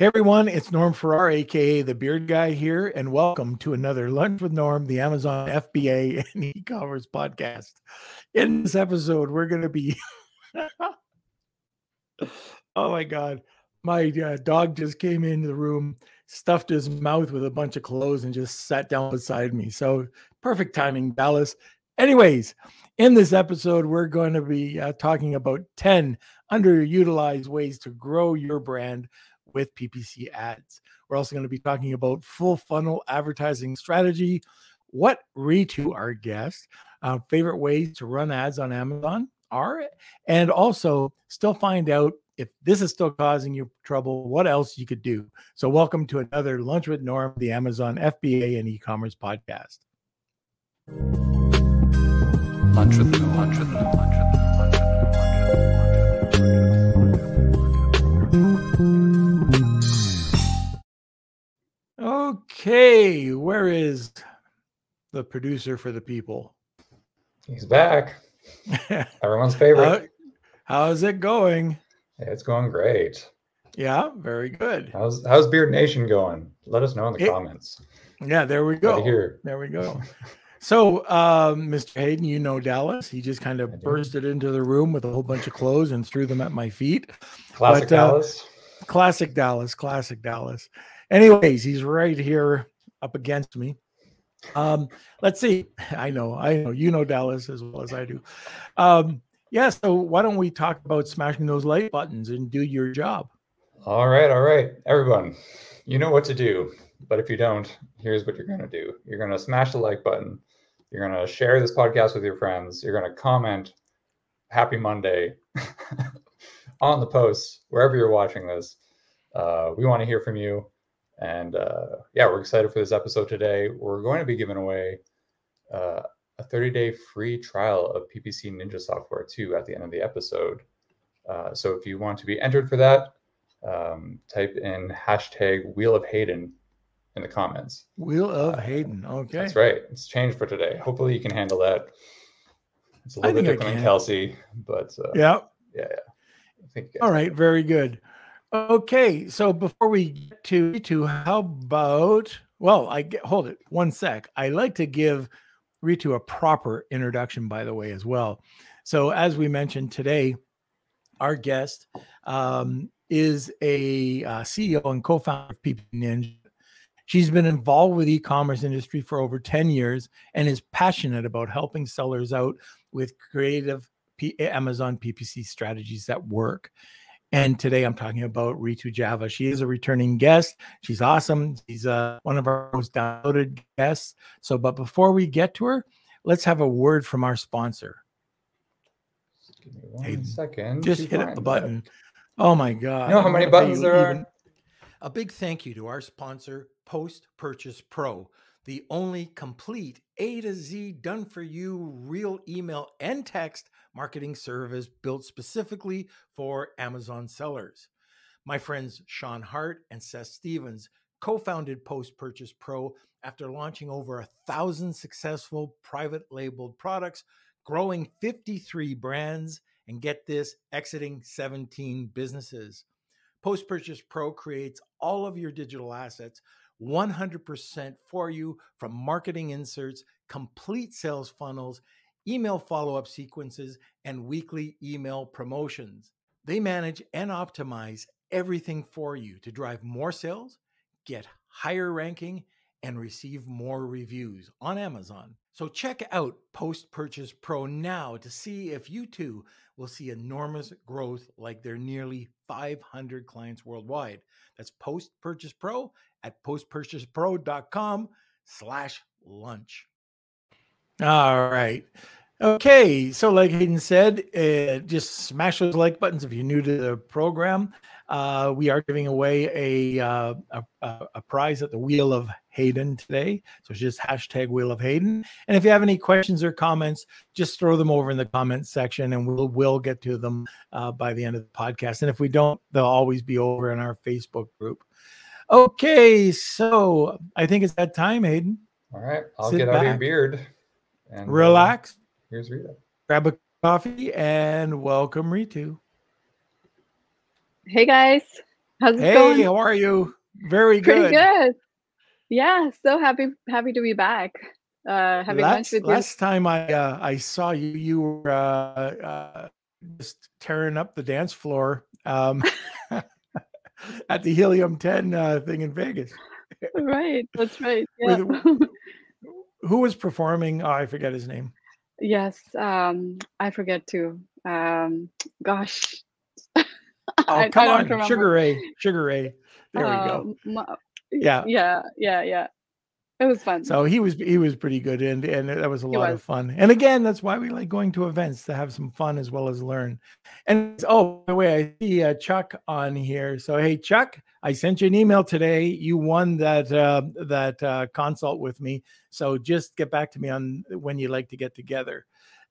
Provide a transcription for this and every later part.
Hey everyone, it's Norm Farrar, aka the Beard Guy here, and welcome to another Lunch with Norm, the Amazon FBA and e-commerce podcast. In this episode, we're going to be Oh my god. My uh, dog just came into the room, stuffed his mouth with a bunch of clothes and just sat down beside me. So, perfect timing, Dallas. Anyways, in this episode, we're going to be uh, talking about 10 underutilized ways to grow your brand with PPC ads. We're also going to be talking about full funnel advertising strategy, what Ritu, our guest, uh, favorite ways to run ads on Amazon are, and also still find out if this is still causing you trouble, what else you could do. So, welcome to another Lunch with Norm, the Amazon FBA and e commerce podcast. Lunch with Norm, lunch with Norm, Okay, where is the producer for the people? He's back. Everyone's favorite. How, how's it going? It's going great. Yeah, very good. How's how's Beard Nation going? Let us know in the it, comments. Yeah, there we go. Here. There we go. So, um, Mr. Hayden, you know Dallas. He just kind of bursted into the room with a whole bunch of clothes and threw them at my feet. Classic but, uh, Dallas. Classic Dallas. Classic Dallas. Anyways, he's right here up against me. Um, let's see. I know, I know, you know Dallas as well as I do. Um, yeah, so why don't we talk about smashing those like buttons and do your job? All right, all right, everyone. You know what to do, but if you don't, here's what you're going to do. You're going to smash the like button. You're going to share this podcast with your friends. You're going to comment "Happy Monday" on the post wherever you're watching this. Uh, we want to hear from you. And uh, yeah, we're excited for this episode today. We're going to be giving away uh, a 30 day free trial of PPC Ninja software too at the end of the episode. Uh, so if you want to be entered for that, um, type in hashtag Wheel of Hayden in the comments. Wheel of uh, Hayden. Okay. That's right. It's changed for today. Hopefully you can handle that. It's a little bit different than Kelsey, but uh, yeah. Yeah. yeah. I think All right. Very good. Okay, so before we get to to how about well, I get hold it one sec. I like to give Ritu a proper introduction, by the way, as well. So as we mentioned today, our guest um, is a uh, CEO and co-founder of PPC Ninja. She's been involved with e-commerce industry for over 10 years and is passionate about helping sellers out with creative P- Amazon PPC strategies that work. And today I'm talking about Ritu Java. She is a returning guest. She's awesome. She's uh, one of our most downloaded guests. So, but before we get to her, let's have a word from our sponsor. Give me one hey, second. Just hit the button. Oh my God. You know how many buttons there are? A big thank you to our sponsor, Post Purchase Pro, the only complete A to Z done for you real email and text marketing service built specifically for Amazon sellers. My friends Sean Hart and Seth Stevens co founded Post Purchase Pro after launching over a thousand successful private labeled products, growing 53 brands, and get this, exiting 17 businesses. Post Purchase Pro creates all of your digital assets 100% for you from marketing inserts, complete sales funnels, email follow up sequences, and weekly email promotions. They manage and optimize everything for you to drive more sales, get higher ranking, and receive more reviews on Amazon. So check out Post Purchase Pro now to see if you too will see enormous growth like their nearly 500 clients worldwide. That's Post Purchase Pro at postpurchasepro.com slash lunch. All right. Okay. So, like Hayden said, uh, just smash those like buttons if you're new to the program. Uh, we are giving away a, uh, a, a prize at the Wheel of Hayden today. So it's just hashtag Wheel of Hayden. And if you have any questions or comments, just throw them over in the comments section, and we'll we'll get to them uh, by the end of the podcast. And if we don't, they'll always be over in our Facebook group. Okay, so I think it's that time, Hayden. All right, I'll Sit get back. out of your beard. And, uh, Relax. Here's Rita. Grab a coffee and welcome Ritu. Hey guys. How's it hey, going? how are you? Very Pretty good. good. Yeah, so happy happy to be back. Uh, having lunch Last with you. last time I uh, I saw you, you were uh, uh, just tearing up the dance floor um, at the Helium 10 uh, thing in Vegas. Right, that's right. Yeah. With, who was performing? Oh, I forget his name. Yes, um, I forget too. Um, gosh, Oh, I, I come don't on, remember. Sugar Ray, Sugar Ray. There we go. Um, ma- Yeah. yeah, yeah, yeah. It was fun. So he was he was pretty good and and that was a He lot was. of fun. And again, that's why we like going to events to have some fun as well as learn. And oh, by the way, I see uh, Chuck on here. So hey, Chuck, I sent you an email today. You won that uh, that uh, consult with me. So just get back to me on when you like to get together.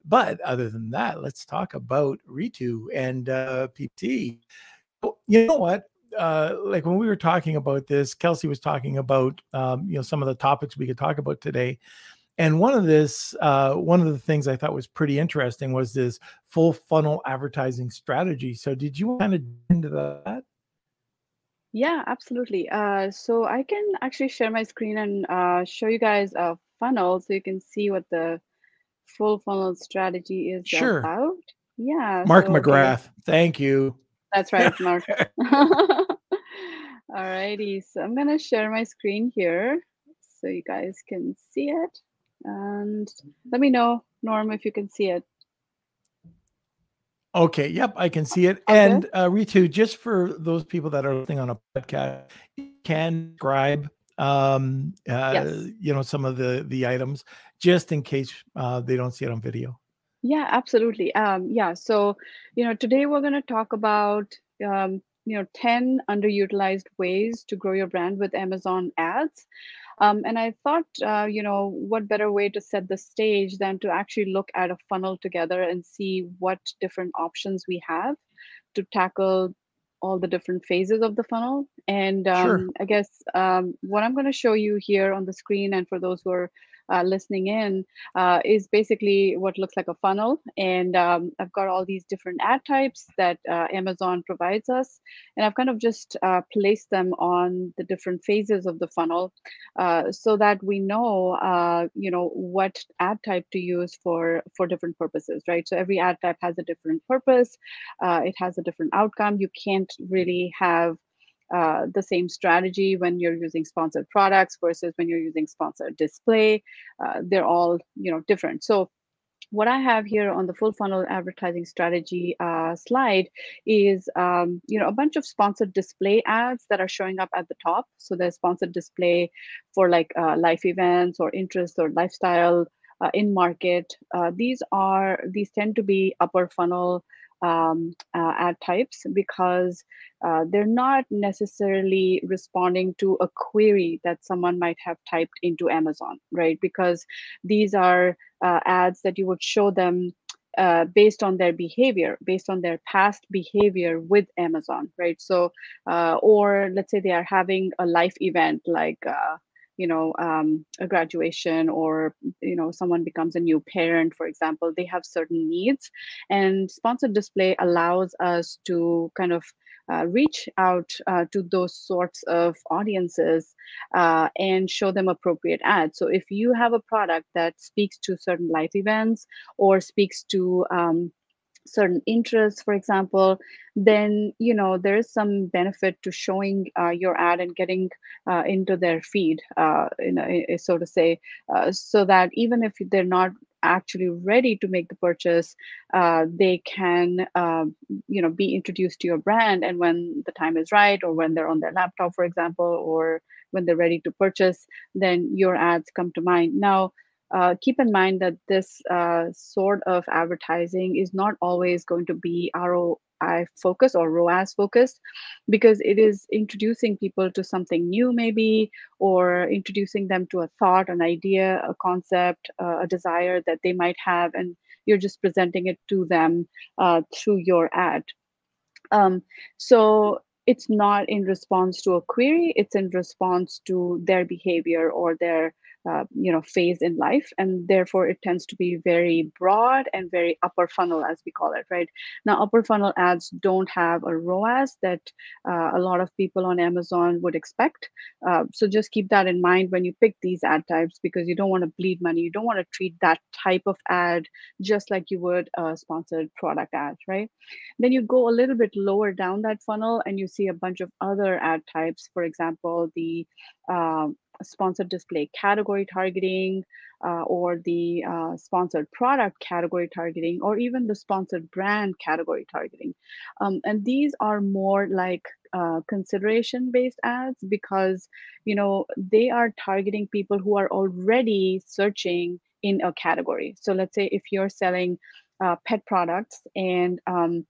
But other than that, let's talk about Ritu and uh, PT. Oh, You know what? Uh, like when we were talking about this, Kelsey was talking about um, you know some of the topics we could talk about today, and one of this uh, one of the things I thought was pretty interesting was this full funnel advertising strategy. So did you kind of into that? Yeah, absolutely. Uh, so I can actually share my screen and uh, show you guys a funnel so you can see what the full funnel strategy is Sure. about. Yeah, Mark so okay, McGrath, thank you. That's right, Mark. Alrighty, so I'm gonna share my screen here so you guys can see it. And let me know, Norm, if you can see it. Okay, yep, I can see it. All good? And uh, Ritu, just for those people that are listening on a podcast, you can describe, um, uh, Yes. you know, some of the the items just in case uh, they don't see it on video. Yeah, absolutely. Um, yeah, so you know, today we're going to talk about um, you know 10 underutilized ways to grow your brand with Amazon ads. Um, and I thought, uh, you know, what better way to set the stage than to actually look at a funnel together and see what different options we have to tackle all the different phases of the funnel. And Sure. um, I guess um, what I'm going to show you here on the screen, and for those who are uh, listening in, uh, is basically what looks like a funnel. And um, I've got all these different ad types that uh, Amazon provides us. And I've kind of just uh, placed them on the different phases of the funnel uh, so that we know, uh, you know, what ad type to use for, for different purposes, right? So every ad type has a different purpose. It has a different outcome. You can't really have uh, the same strategy when you're using sponsored products versus when you're using sponsored display. Uh, they're all you know different. So what I have here on the full funnel advertising strategy uh, slide is um, you know a bunch of sponsored display ads that are showing up at the top. So there's sponsored display for like uh, life events or interest or lifestyle uh, in market. Uh, these are these tend to be upper funnel um, uh, ad types because uh, they're not necessarily responding to a query that someone might have typed into Amazon, right? Because these are uh, ads that you would show them uh, based on their behavior, based on their past behavior with Amazon, right? So, uh, or let's say they are having a life event like, uh, you know, um, a graduation or, you know, someone becomes a new parent, for example, they have certain needs. And sponsored display allows us to kind of uh, reach out uh, to those sorts of audiences uh, and show them appropriate ads. So if you have a product that speaks to certain life events or speaks to um, certain interests for example then you know there is some benefit to showing uh, your ad and getting uh, into their feed uh, in a, so to say uh, so that even if they're not actually ready to make the purchase uh, they can um, you know be introduced to your brand and when the time is right or when they're on their laptop for example or when they're ready to purchase then your ads come to mind. Now uh, keep in mind that this uh, sort of advertising is not always going to be ROI focused or ROAS focused because it is introducing people to something new, maybe, or introducing them to a thought, an idea, a concept, uh, a desire that they might have, and you're just presenting it to them uh, through your ad. Um, so it's not in response to a query, it's in response to their behavior or their uh, you know phase in life and therefore it tends to be very broad and very upper funnel as we call it right? Now upper funnel ads don't have a roas that uh, a lot of people on amazon would expect. Uh, so just keep that in mind when you pick these ad types because you don't want to bleed money. You don't want to treat that type of ad just like you would a sponsored product ad right? Then you go a little bit lower down that funnel and you see a bunch of other ad types. For example the um, sponsored display category targeting uh, or the uh, sponsored product category targeting or even the sponsored brand category targeting. Um, and these are more like uh, consideration based ads because you know they are targeting people who are already searching in a category. So let's say if you're selling uh, pet products and um,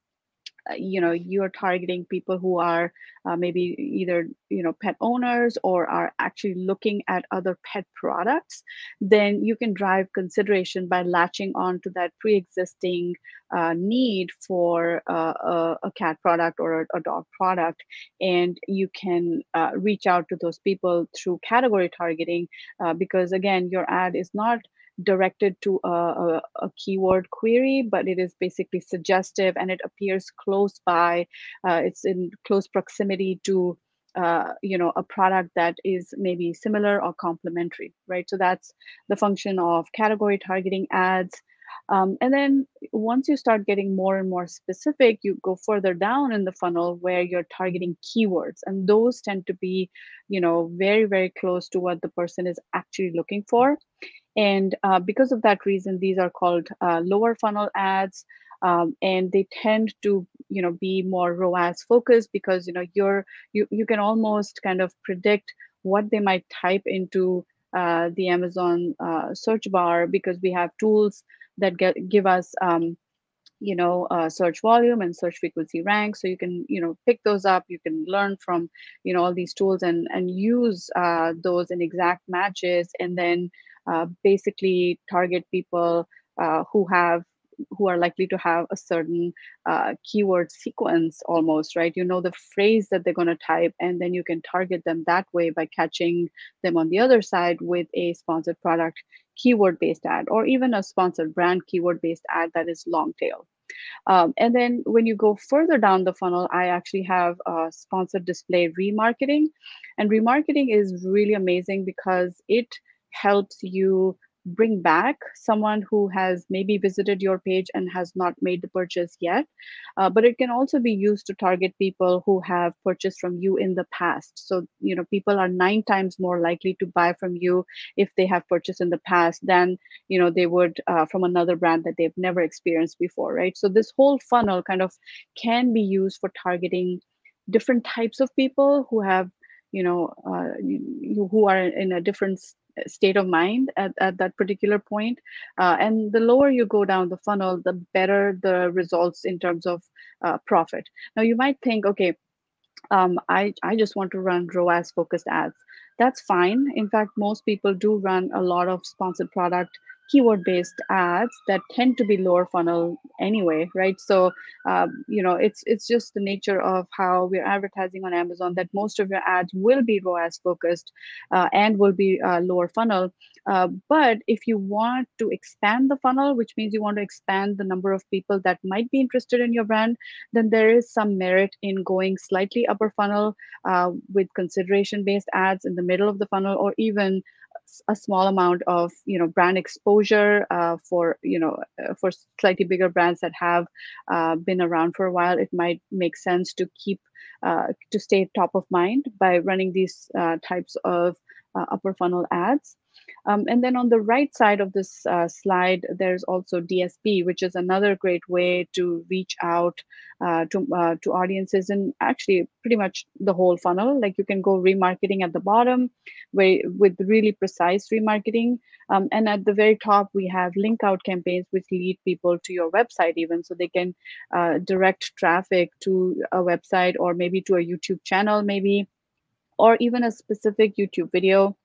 you know you're targeting people who are uh, maybe either you know pet owners or are actually looking at other pet products then you can drive consideration by latching on to that pre-existing uh, need for uh, a, a, cat product or a, a, dog product. And you can uh, reach out to those people through category targeting uh, because again your ad is not directed to a, a, a, keyword query, but it is basically suggestive and it appears close by. Uh, it's in close proximity to uh, you know a product that is maybe similar or complementary, right? So that's the function of category targeting ads. Um, and then once you start getting more and more specific, you go further down in the funnel where you're targeting keywords, and those tend to be, you know, very very close to what the person is actually looking for. And uh, because of that reason, these are called uh, lower funnel ads. Um, and they tend to you know be more ROAS focused because you know you're you, you can almost kind of predict what they might type into uh, the Amazon uh, search bar because we have tools that get give us um, you know uh, search volume and search frequency rank so you can you know pick those up you can learn from you know all these tools and and use uh, those in exact matches and then basically target people uh, who have who are likely to have a certain uh, keyword sequence almost right you know the phrase that they're going to type and then you can target them that way by catching them on the other side with a sponsored product keyword based ad or even a sponsored brand keyword based ad that is long tail um, and then when you go further down the funnel, I actually have uh, sponsored display remarketing. And remarketing is really amazing because it helps you bring back someone who has maybe visited your page and has not made the purchase yet. Uh, but it can also be used to target people who have purchased from you in the past. So, you know, people are nine times more likely to buy from you if they have purchased in the past than, you know, they would uh, from another brand that they've never experienced before, right? So, this whole funnel kind of can be used for targeting different types of people who have you know uh, you, who are in a different state of mind at, at that particular point. Uh, and the lower you go down the funnel, the better the results in terms of uh, profit. Now, you might think, okay, um, I, I just want to run ROAS focused ads. That's fine. In fact, most people do run a lot of sponsored product keyword based ads that tend to be lower funnel anyway right? So um, you know it's it's just the nature of how we're advertising on amazon that most of your ads will be roas focused uh, and will be uh, lower funnel. Uh, but if you want to expand the funnel which means you want to expand the number of people that might be interested in your brand then there is some merit in going slightly upper funnel uh, with consideration based ads in the middle of the funnel or even a small amount of you know brand exposure uh, for you know uh, for slightly bigger brands that have uh, been around for a while it might make sense to keep uh, to stay top of mind by running these uh, types of uh, upper funnel ads um, and then on the right side of this uh, slide, there's also DSP, which is another great way to reach out uh, to, uh, to audiences and actually pretty much the whole funnel. Like you can go remarketing at the bottom where, with really precise remarketing. Um, and at the very top, we have link out campaigns, which lead people to your website even so they can uh, direct traffic to a website or maybe to a YouTube channel, maybe, or even a specific YouTube video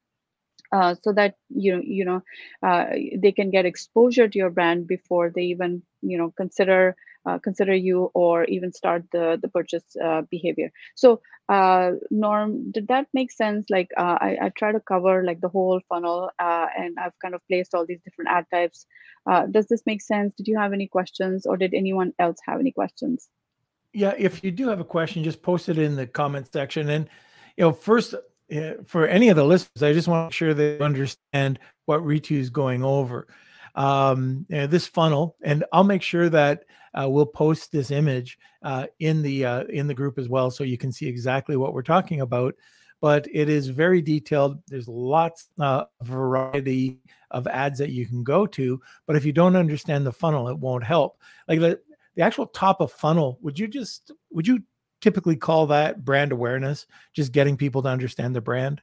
uh, so that you know you know uh, they can get exposure to your brand before they even you know consider uh, consider you or even start the the purchase uh, behavior. So uh, norm did that make sense? Like I, I try to cover like the whole funnel and i've kind of placed all these different ad types. Does this make sense? Did you have any questions or did anyone else have any questions? Yeah if you do have a question just post it in the comment section. And you know first for any of the listeners, I just want to make sure they understand what Ritu is going over. Um, know, this funnel, and I'll make sure that uh, we'll post this image uh, in the uh, in the group as well, so you can see exactly what we're talking about. But it is very detailed. There's lots uh, variety of ads that you can go to. But if you don't understand the funnel, it won't help. Like the, the actual top of funnel, would you just would you typically call that brand awareness, just getting people to understand the brand?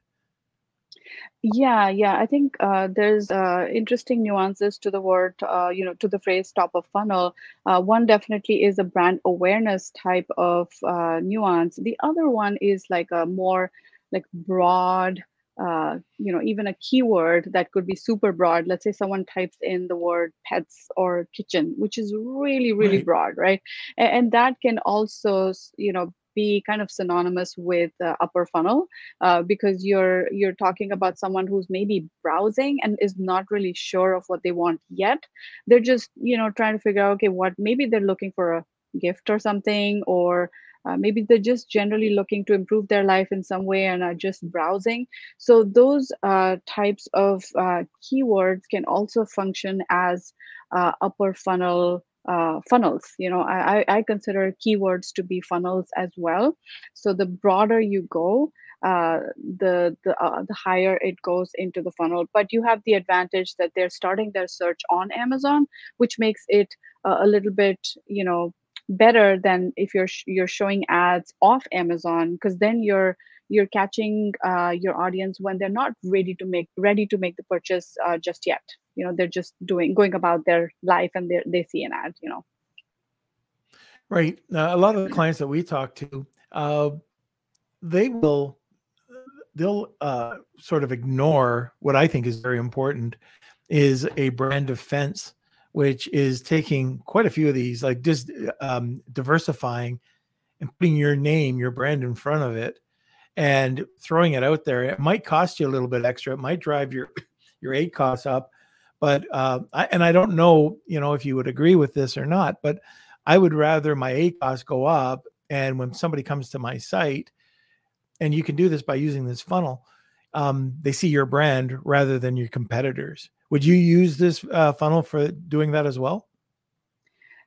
Yeah, yeah. I think uh, there's uh, interesting nuances to the word, uh, you know, to the phrase top of funnel. Uh, one definitely is a brand awareness type of uh, nuance. The other one is like a more like broad, uh, you know, even a keyword that could be super broad. Let's say someone types in the word pets or kitchen, which is really, really right. broad, right? And, and, that can also, you know, be kind of synonymous with uh, upper funnel uh, because you're you're talking about someone who's maybe browsing and is not really sure of what they want yet they're just you know trying to figure out okay what maybe they're looking for a gift or something or uh, maybe they're just generally looking to improve their life in some way and are just browsing. So those uh, types of uh, keywords can also function as uh, upper funnel uh, funnels. You know, I, I consider keywords to be funnels as well. So the broader you go, uh, the the uh, the higher it goes into the funnel. But you have the advantage that they're starting their search on Amazon, which makes it uh, a little bit, you know, better than if you're sh- you're showing ads off Amazon because then you're you're catching uh, your audience when they're not ready to make ready to make the purchase uh, just yet. You know, they're just doing going about their life and they they see an ad. You know, right. Uh, a lot of the clients that we talk to, uh, they will they'll uh, sort of ignore what I think is very important is a brand defense which is taking quite a few of these, like just um, diversifying and putting your name, your brand in front of it, and throwing it out there. It might cost you a little bit extra. It might drive your your aid costs up, but uh, I, and I don't know, you know, if you would agree with this or not, but I would rather my aid costs go up, and when somebody comes to my site, and you can do this by using this funnel, um, they see your brand rather than your competitors would you use this uh, funnel for doing that as well?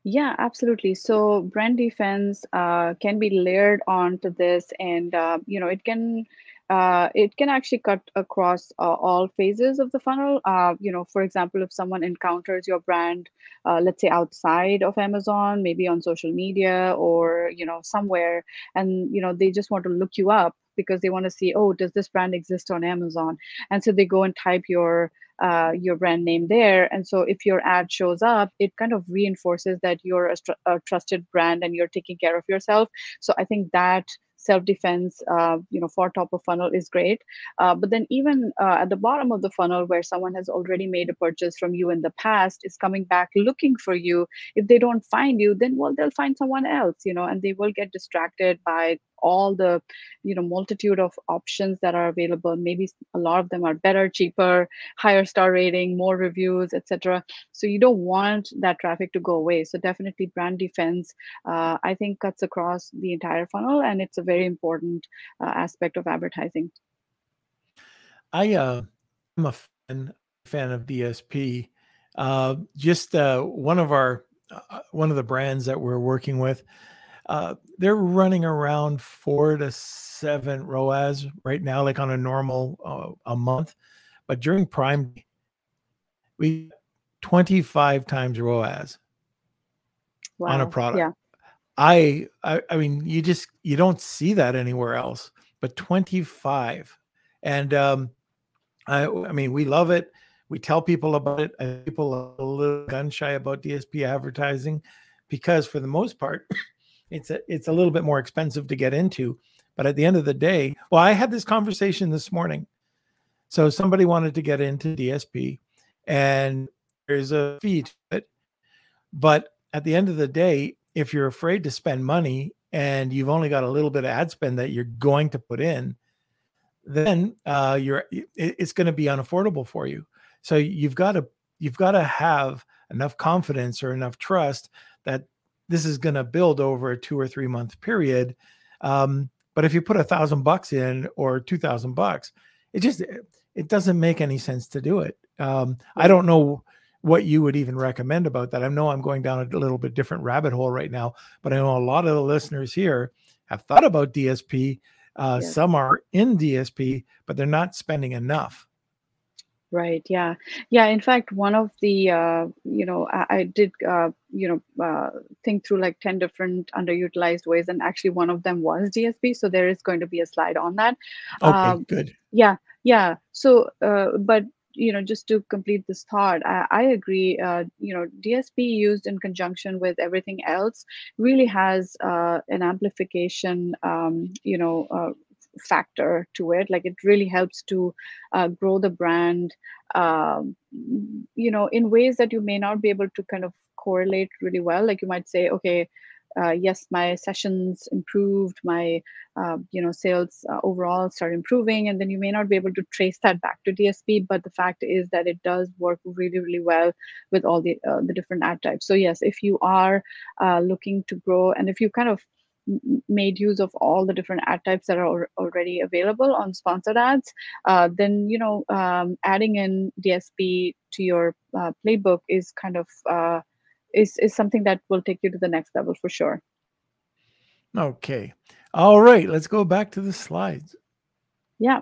Yeah, absolutely. So brand defense uh, can be layered onto this, and uh, you know it can uh, it can actually cut across uh, all phases of the funnel. Uh, you know, for example, if someone encounters your brand, uh, let's say outside of Amazon, maybe on social media or you know somewhere, and you know they just want to look you up because they want to see, oh, does this brand exist on Amazon? And so they go and type your uh, your brand name there. And so if your ad shows up, it kind of reinforces that you're a, a trusted brand and you're taking care of yourself. So I think that self-defense uh, you know for top of funnel is great uh, but then even uh, at the bottom of the funnel where someone has already made a purchase from you in the past is coming back looking for you if they don't find you then well they'll find someone else you know and they will get distracted by all the you know multitude of options that are available. Maybe a lot of them are better cheaper higher star rating more reviews etc so you don't want that traffic to go away. So definitely brand defense uh, i think cuts across the entire funnel and it's a very important uh, aspect of advertising. I uh, i'm a fan, fan of dsp uh, just uh, one of our uh, one of the brands that we're working with uh, they're running around four to seven ROAS right now, like on a normal uh, a month. But during Prime, we 25 times ROAS wow. on a product. Yeah. I, I I mean, you just you don't see that anywhere else, but 25. And um, I I mean, we love it. We tell people about it. And people are a little gun shy about DSP advertising because, for the most part, it's a, it's a little bit more expensive to get into. But at the end of the day, well, I had this conversation this morning. So somebody wanted to get into DSP and there's a fee to it. But at the end of the day, if you're afraid to spend money and you've only got a little bit of ad spend that you're going to put in, then uh, you're it's going to be unaffordable for you. So you've got to you've got to have enough confidence or enough trust that this is going to build over a two or three month period. Um, but if you put a thousand bucks in or two thousand bucks, it just it doesn't make any sense to do it. Um, I don't know what you would even recommend about that. I know I'm going down a little bit different rabbit hole right now, but I know a lot of the listeners here have thought about DSP. Uh, yes. Some are in DSP, but they're not spending enough. Right. Yeah. Yeah. In fact, one of the, uh, you know, I, I did, uh, you know, uh, think through like 10 different underutilized ways. And actually, one of them was DSP. So there is going to be a slide on that. Okay. Um, good. Yeah. Yeah. So, uh, but, you know, just to complete this thought, I, I agree. Uh, you know, DSP used in conjunction with everything else really has uh, an amplification, um, you know, uh, factor to it. Like it really helps to uh, grow the brand um, you know in ways that you may not be able to kind of correlate really well. Like you might say okay uh, yes my sessions improved my uh, you know sales uh, overall start improving and then you may not be able to trace that back to dsp but the fact is that it does work really really well with all the uh, the different ad types. So yes if you are uh, looking to grow and if you kind of made use of all the different ad types that are already available on sponsored ads, uh, then you know um, adding in DSP to your uh, playbook is kind of uh, is is something that will take you to the next level for sure. Okay, all right. Let's go back to the slides. Yeah.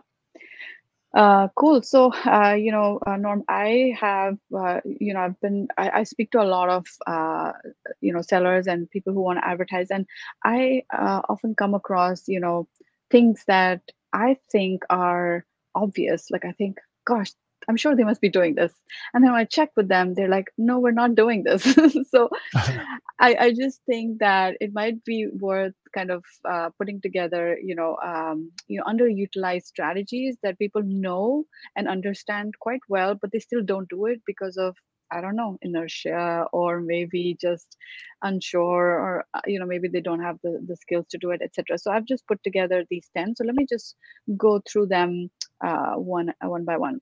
Uh, cool. So, uh, you know, uh, Norm, I have, uh, you know, I've been, I, I, speak to a lot of, uh, you know, sellers and people who want to advertise, and I uh, often come across, you know, things that I think are obvious. Like, I think, gosh, I'm sure they must be doing this. And then when I check with them, they're like, no, we're not doing this. so I, I just think that it might be worth kind of uh, putting together, you know, um, you know, underutilized strategies that people know and understand quite well, but they still don't do it because of I don't know, inertia or maybe just unsure or, uh, you know, maybe they don't have the, the skills to do it, etc. So I've just put together these 10. So let me just go through them uh, one, one by one.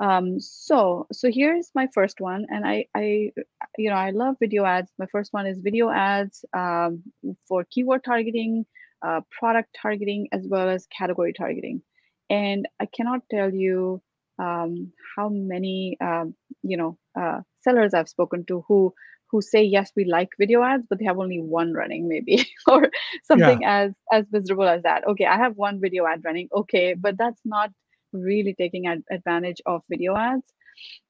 Um, so, so here's my first one, and I, I, you know, I love video ads. My first one is video ads um, for keyword targeting, uh, product targeting, as well as category targeting. And I cannot tell you um, how many, um, you know, uh, sellers I've spoken to who who say yes, we like video ads, but they have only one running, maybe, or something yeah. as as miserable as that. Okay, I have one video ad running. Okay, but that's not really taking ad- advantage of video ads.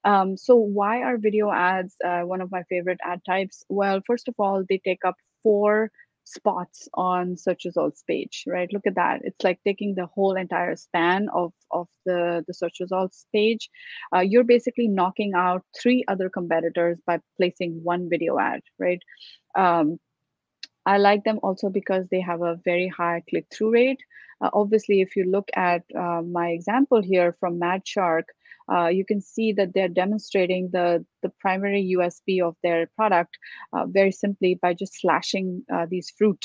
Um, so why are video ads uh, one of my favorite ad types? Well, first of all, they take up four spots on search results page, right? Look at that. It's like taking the whole entire span of, of the, the search results page. Uh, you're basically knocking out three other competitors by placing one video ad, right? Um, I like them also because they have a very high click through rate. Uh, obviously, if you look at uh, my example here from Mad Shark, uh, you can see that they're demonstrating the, the primary USP of their product uh, very simply by just slashing uh, these fruit,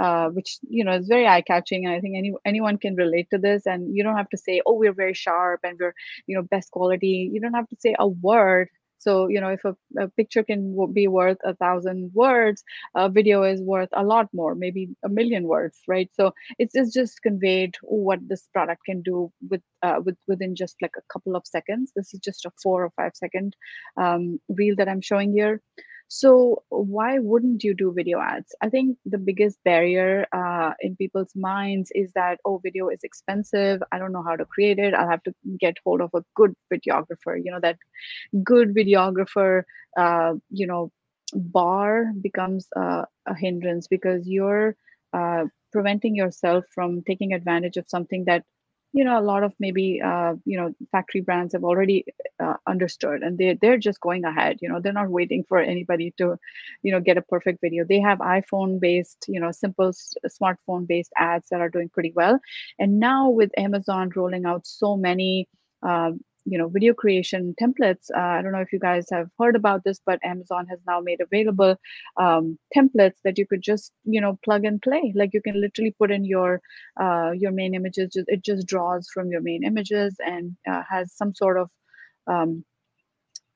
uh, which you know is very eye catching. And I think any anyone can relate to this. And you don't have to say, "Oh, we're very sharp and we're you know best quality." You don't have to say a word so, you know, if a, a picture can be worth a thousand words, a video is worth a lot more, maybe a million words, right? So it's, it's just conveyed what this product can do with, uh, with within just like a couple of seconds. This is just a four or five second um, reel that I'm showing here. So why wouldn't you do video ads? I think the biggest barrier uh, in people's minds is that oh, video is expensive. I don't know how to create it. I'll have to get hold of a good videographer. You know that good videographer. Uh, you know, bar becomes uh, a hindrance because you're uh, preventing yourself from taking advantage of something that you know a lot of maybe uh, you know factory brands have already uh, understood and they they're just going ahead you know they're not waiting for anybody to you know get a perfect video. They have iphone based you know simple smartphone based ads that are doing pretty well. And now with amazon rolling out so many uh, you know video creation templates. Uh, i don't know if you guys have heard about this but amazon has now made available um, templates that you could just you know plug and play. Like you can literally put in your uh, your main images. It just draws from your main images and uh, has some sort of um,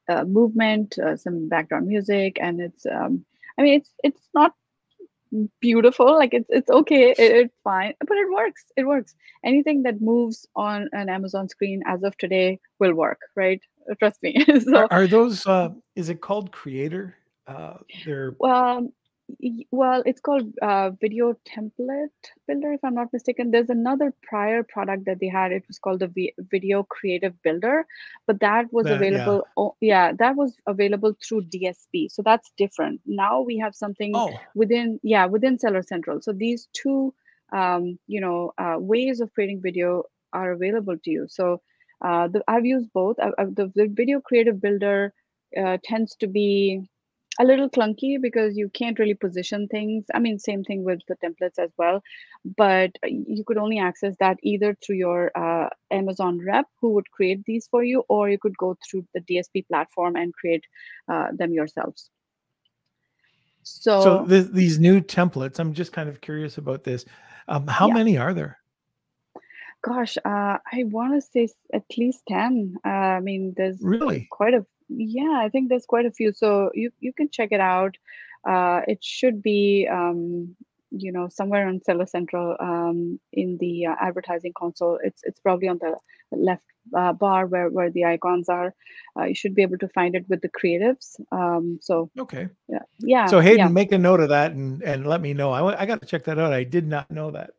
uh, movement uh, some background music and it's um, i mean it's it's not beautiful like it's it's okay it, it's fine but it works it works. Anything that moves on an amazon screen as of today will work right? Trust me. So, are, are, those uh is it called creator? Uh they're well well it's called uh, video template builder if i'm not mistaken there's another prior product that they had it was called the v- video creative builder but that was available yeah. Oh, yeah. that was available through dsp so that's different now we have something oh. within yeah within seller central so these two um, you know uh, ways of creating video are available to you so uh, the, i've used both the, the video creative builder uh, tends to be a little clunky because you can't really position things. I mean, same thing with the templates as well, but you could only access that either through your uh, Amazon rep who would create these for you, or you could go through the DSP platform and create uh, them yourselves. So, so the, these new templates, I'm just kind of curious about this. Um, how yeah. many are there? Gosh, uh, I want to say at least 10. Uh, I mean, there's really quite a yeah, I think there's quite a few. So you you can check it out. Uh, it should be um, you know somewhere on Seller Central um, in the uh, advertising console. It's it's probably on the left uh, bar where where the icons are. Uh, you should be able to find it with the creatives. Um, so okay, yeah, yeah. So Hayden, yeah. make a note of that and and let me know. I I got to check that out. I did not know that.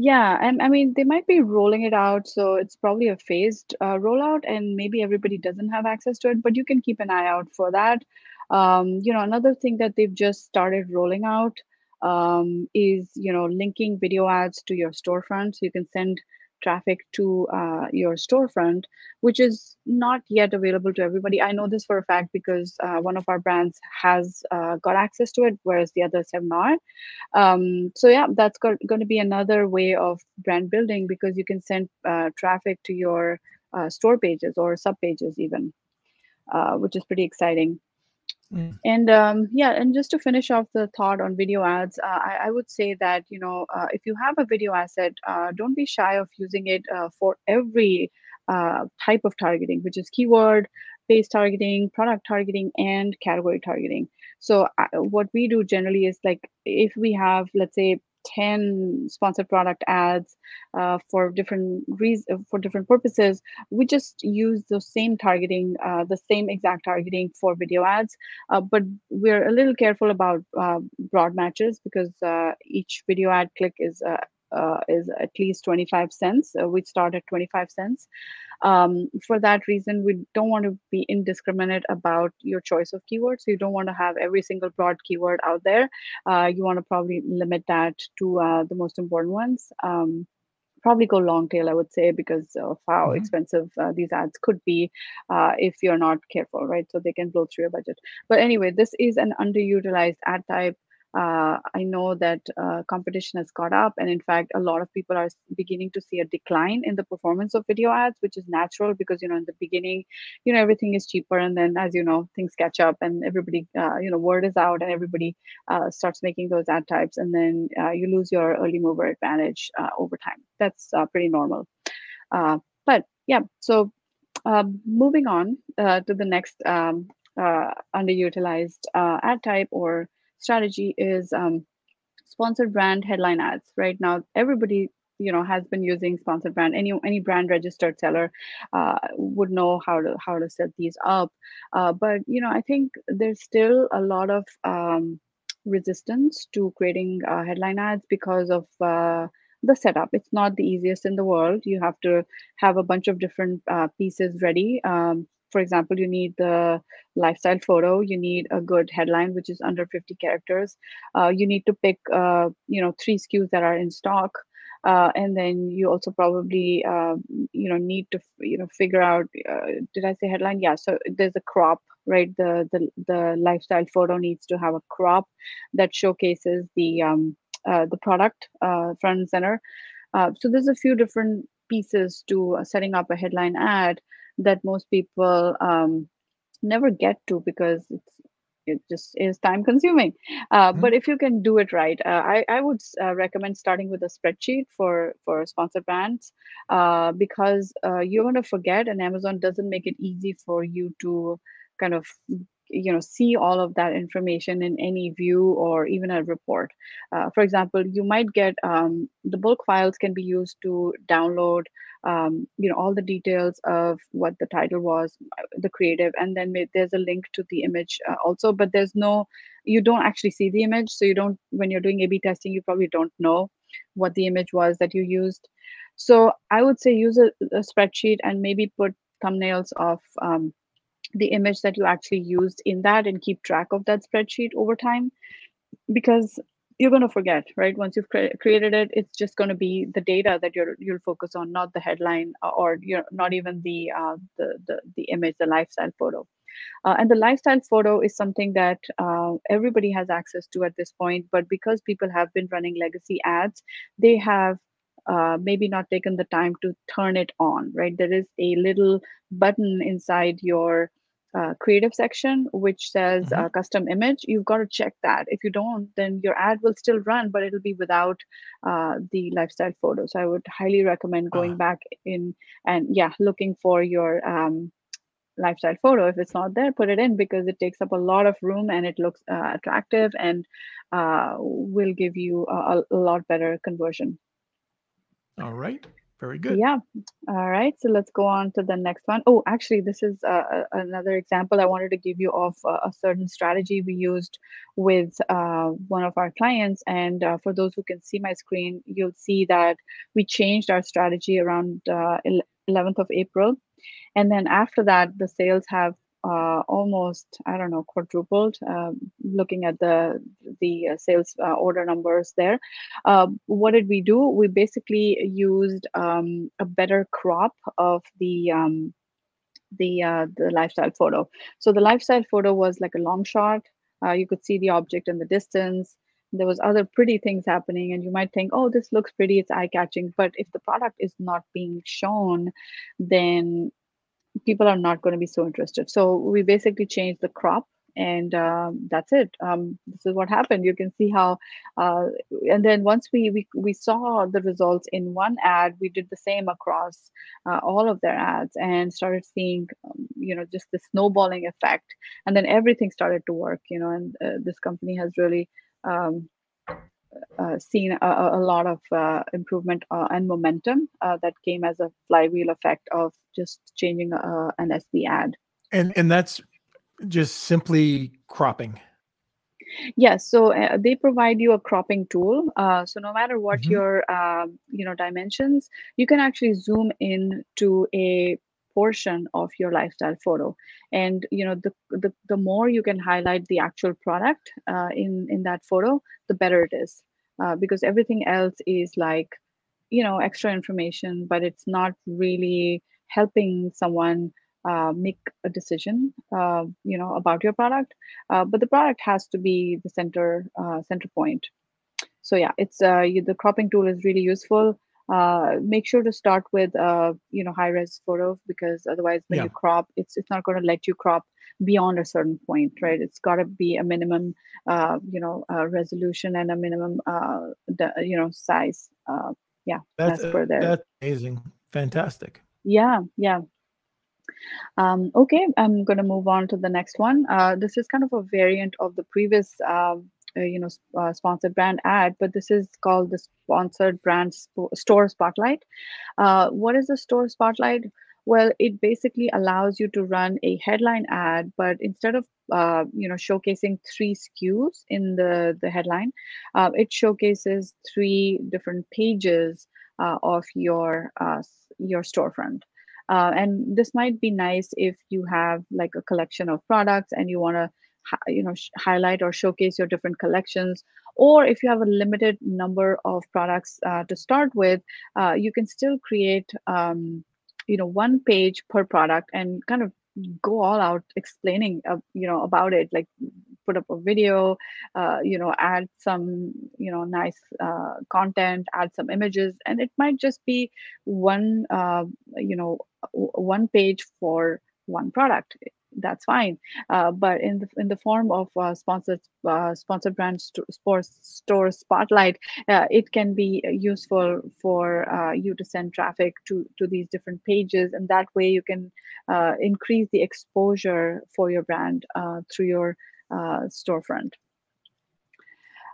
Yeah, and I mean, they might be rolling it out, so it's probably a phased uh, rollout, and maybe everybody doesn't have access to it, but you can keep an eye out for that. Um, you know, another thing that they've just started rolling out um, is, you know, linking video ads to your storefront. So you can send traffic to uh, your storefront, which is not yet available to everybody. I know this for a fact because uh, one of our brands has uh, got access to it, whereas the others have not. Um, so yeah, that's got, going to be another way of brand building because you can send uh, traffic to your uh, store pages or sub pages even, uh, which is pretty exciting. Mm. And um, yeah, and just to finish off the thought on video ads, uh, I, I, would say that you know uh, if you have a video asset, uh, don't be shy of using it uh, for every uh, type of targeting, which is keyword based targeting, product targeting, and category targeting. So uh, what we do generally is like if we have let's say 10 sponsored product ads uh, for different reasons uh, for different purposes we just use the same targeting uh, the same exact targeting for video ads uh, but we're a little careful about uh, broad matches because uh, each video ad click is is at least 25 cents. We start at 25 cents. Um, for that reason, we don't want to be indiscriminate about your choice of keywords. So you don't want to have every single broad keyword out there. Uh, you want to probably limit that to uh, the most important ones. Um, probably go long tail, I would say, because of how mm-hmm. expensive uh, these ads could be uh, if you're not careful, right? So they can blow through your budget. But anyway, this is an underutilized ad type uh, I know that uh, competition has caught up, and in fact, a lot of people are beginning to see a decline in the performance of video ads, which is natural because you know in the beginning, you know everything is cheaper, and then as you know things catch up, and everybody, uh, you know, word is out, and everybody uh, starts making those ad types, and then uh, you lose your early mover advantage uh, over time. That's pretty normal. but yeah, so moving on to the next um, underutilized ad type or strategy is um, sponsored brand headline ads. Right now, everybody you know has been using sponsored brand. Any any brand registered seller uh, would know how to how to set these up. Uh, but you know i think there's still a lot of um, resistance to creating uh, headline ads because of uh, the setup. It's not the easiest in the world. You have to have a bunch of different uh, pieces ready. Um, for example, you need the lifestyle photo, you need a good headline, which is under 50 characters. Uh, you need to pick, uh, you know, three SKUs that are in stock. uh, and then you also probably uh, you know need to you know figure out uh, did i say headline yeah so there's a crop right the the, the lifestyle photo needs to have a crop that showcases the um, uh, the product front and center so there's a few different pieces to setting up a headline ad that most people um, never get to because it's it just is time consuming. Uh, mm-hmm. But if you can do it right, uh, I, I would uh, recommend starting with a spreadsheet for for sponsored brands uh, because uh, you're going to forget, and Amazon doesn't make it easy for you to kind of you know see all of that information in any view or even a report. Uh, for example you might get um, the bulk files can be used to download um, you know all the details of what the title was uh, the creative and then there's a link to the image uh, also but there's no you don't actually see the image so you don't when you're doing a b testing you probably don't know what the image was that you used. So i would say use a, a spreadsheet and maybe put thumbnails of um, the image that you actually used in that and keep track of that spreadsheet over time because you're going to forget right? Once you've cre- created it it's just going to be the data that you're you'll focus on not the headline uh, or you know not even the uh, the, the the image the lifestyle photo. Uh, and the lifestyle photo is something that uh, everybody has access to at this point but because people have been running legacy ads they have uh, maybe not taken the time to turn it on right? There is a little button inside your uh, creative section which says mm-hmm. uh, custom image you've got to check that. If you don't then your ad will still run but it'll be without uh, the lifestyle photo. So i would highly recommend going uh-huh. back in and yeah looking for your um, lifestyle photo. If it's not there put it in because it takes up a lot of room and it looks uh, attractive and uh, will give you a, a lot better conversion. All right very good. Yeah. All right. So let's go on to the next one. Oh, actually, this is uh, another example I wanted to give you of uh, a certain strategy we used with uh, one of our clients. And uh, for those who can see my screen, you'll see that we changed our strategy around 11th uh, of April. And then after that, the sales have uh, almost I don't know quadrupled. Um, looking at the the uh, sales uh, order numbers there, uh, what did we do? We basically used um, a better crop of the um, the uh, the lifestyle photo. So the lifestyle photo was like a long shot. Uh, you could see the object in the distance. There was other pretty things happening, and you might think, "Oh, this looks pretty. It's eye catching." But if the product is not being shown, then people are not going to be so interested. So we basically changed the crop and um, that's it. Um, this is what happened. You can see how, uh, and then once we, we we saw the results in one ad, we did the same across uh, all of their ads and started seeing, um, you know, just the snowballing effect. And then everything started to work. You know, and uh, this company has really um, seen a, a, lot of uh, improvement uh, and momentum uh, that came as a flywheel effect of just changing uh, an SB ad. And and that's just simply cropping. Yes, so uh, they provide you a cropping tool. so no matter what mm-hmm. your um, you know dimensions, you can actually zoom in to a portion of your lifestyle photo and you know the the, the more you can highlight the actual product uh, in in that photo the better it is uh, because everything else is like you know extra information but it's not really helping someone uh, make a decision uh, you know about your product. Uh, but the product has to be the center uh, center point. So yeah it's uh, you, the cropping tool is really useful. Make sure to start with you know high res photo because otherwise when yeah. you crop it's it's not going to let you crop beyond a certain point, right? It's got to be a minimum, uh, you know, uh, resolution and a minimum, uh, the, you know, size. Uh, yeah, that's, that's for there. That's amazing, fantastic. Yeah, yeah. Um, okay, I'm going to move on to the next one. Uh, this is kind of a variant of the previous, uh, uh, you know, uh, sponsored brand ad, but this is called the sponsored brand sp- store spotlight. Uh, what is the store spotlight? Well, it basically allows you to run a headline ad, but instead of uh, you know showcasing three SKUs in the the headline, uh, it showcases three different pages uh, of your uh, your storefront. Uh, and this might be nice if you have like a collection of products and you want to you know highlight or showcase your different collections or if you have a limited number of products uh, to start with, uh, you can still create um, you know one page per product and kind of go all out explaining uh, you know about it like put up a video uh, you know add some you know nice uh, content add some images and it might just be one uh, you know one page for one product that's fine. Uh, but in the in the form of uh, sponsored uh, sponsored brand st- sports store spotlight, uh, it can be useful for uh, you to send traffic to to these different pages, and that way you can uh, increase the exposure for your brand through your storefront.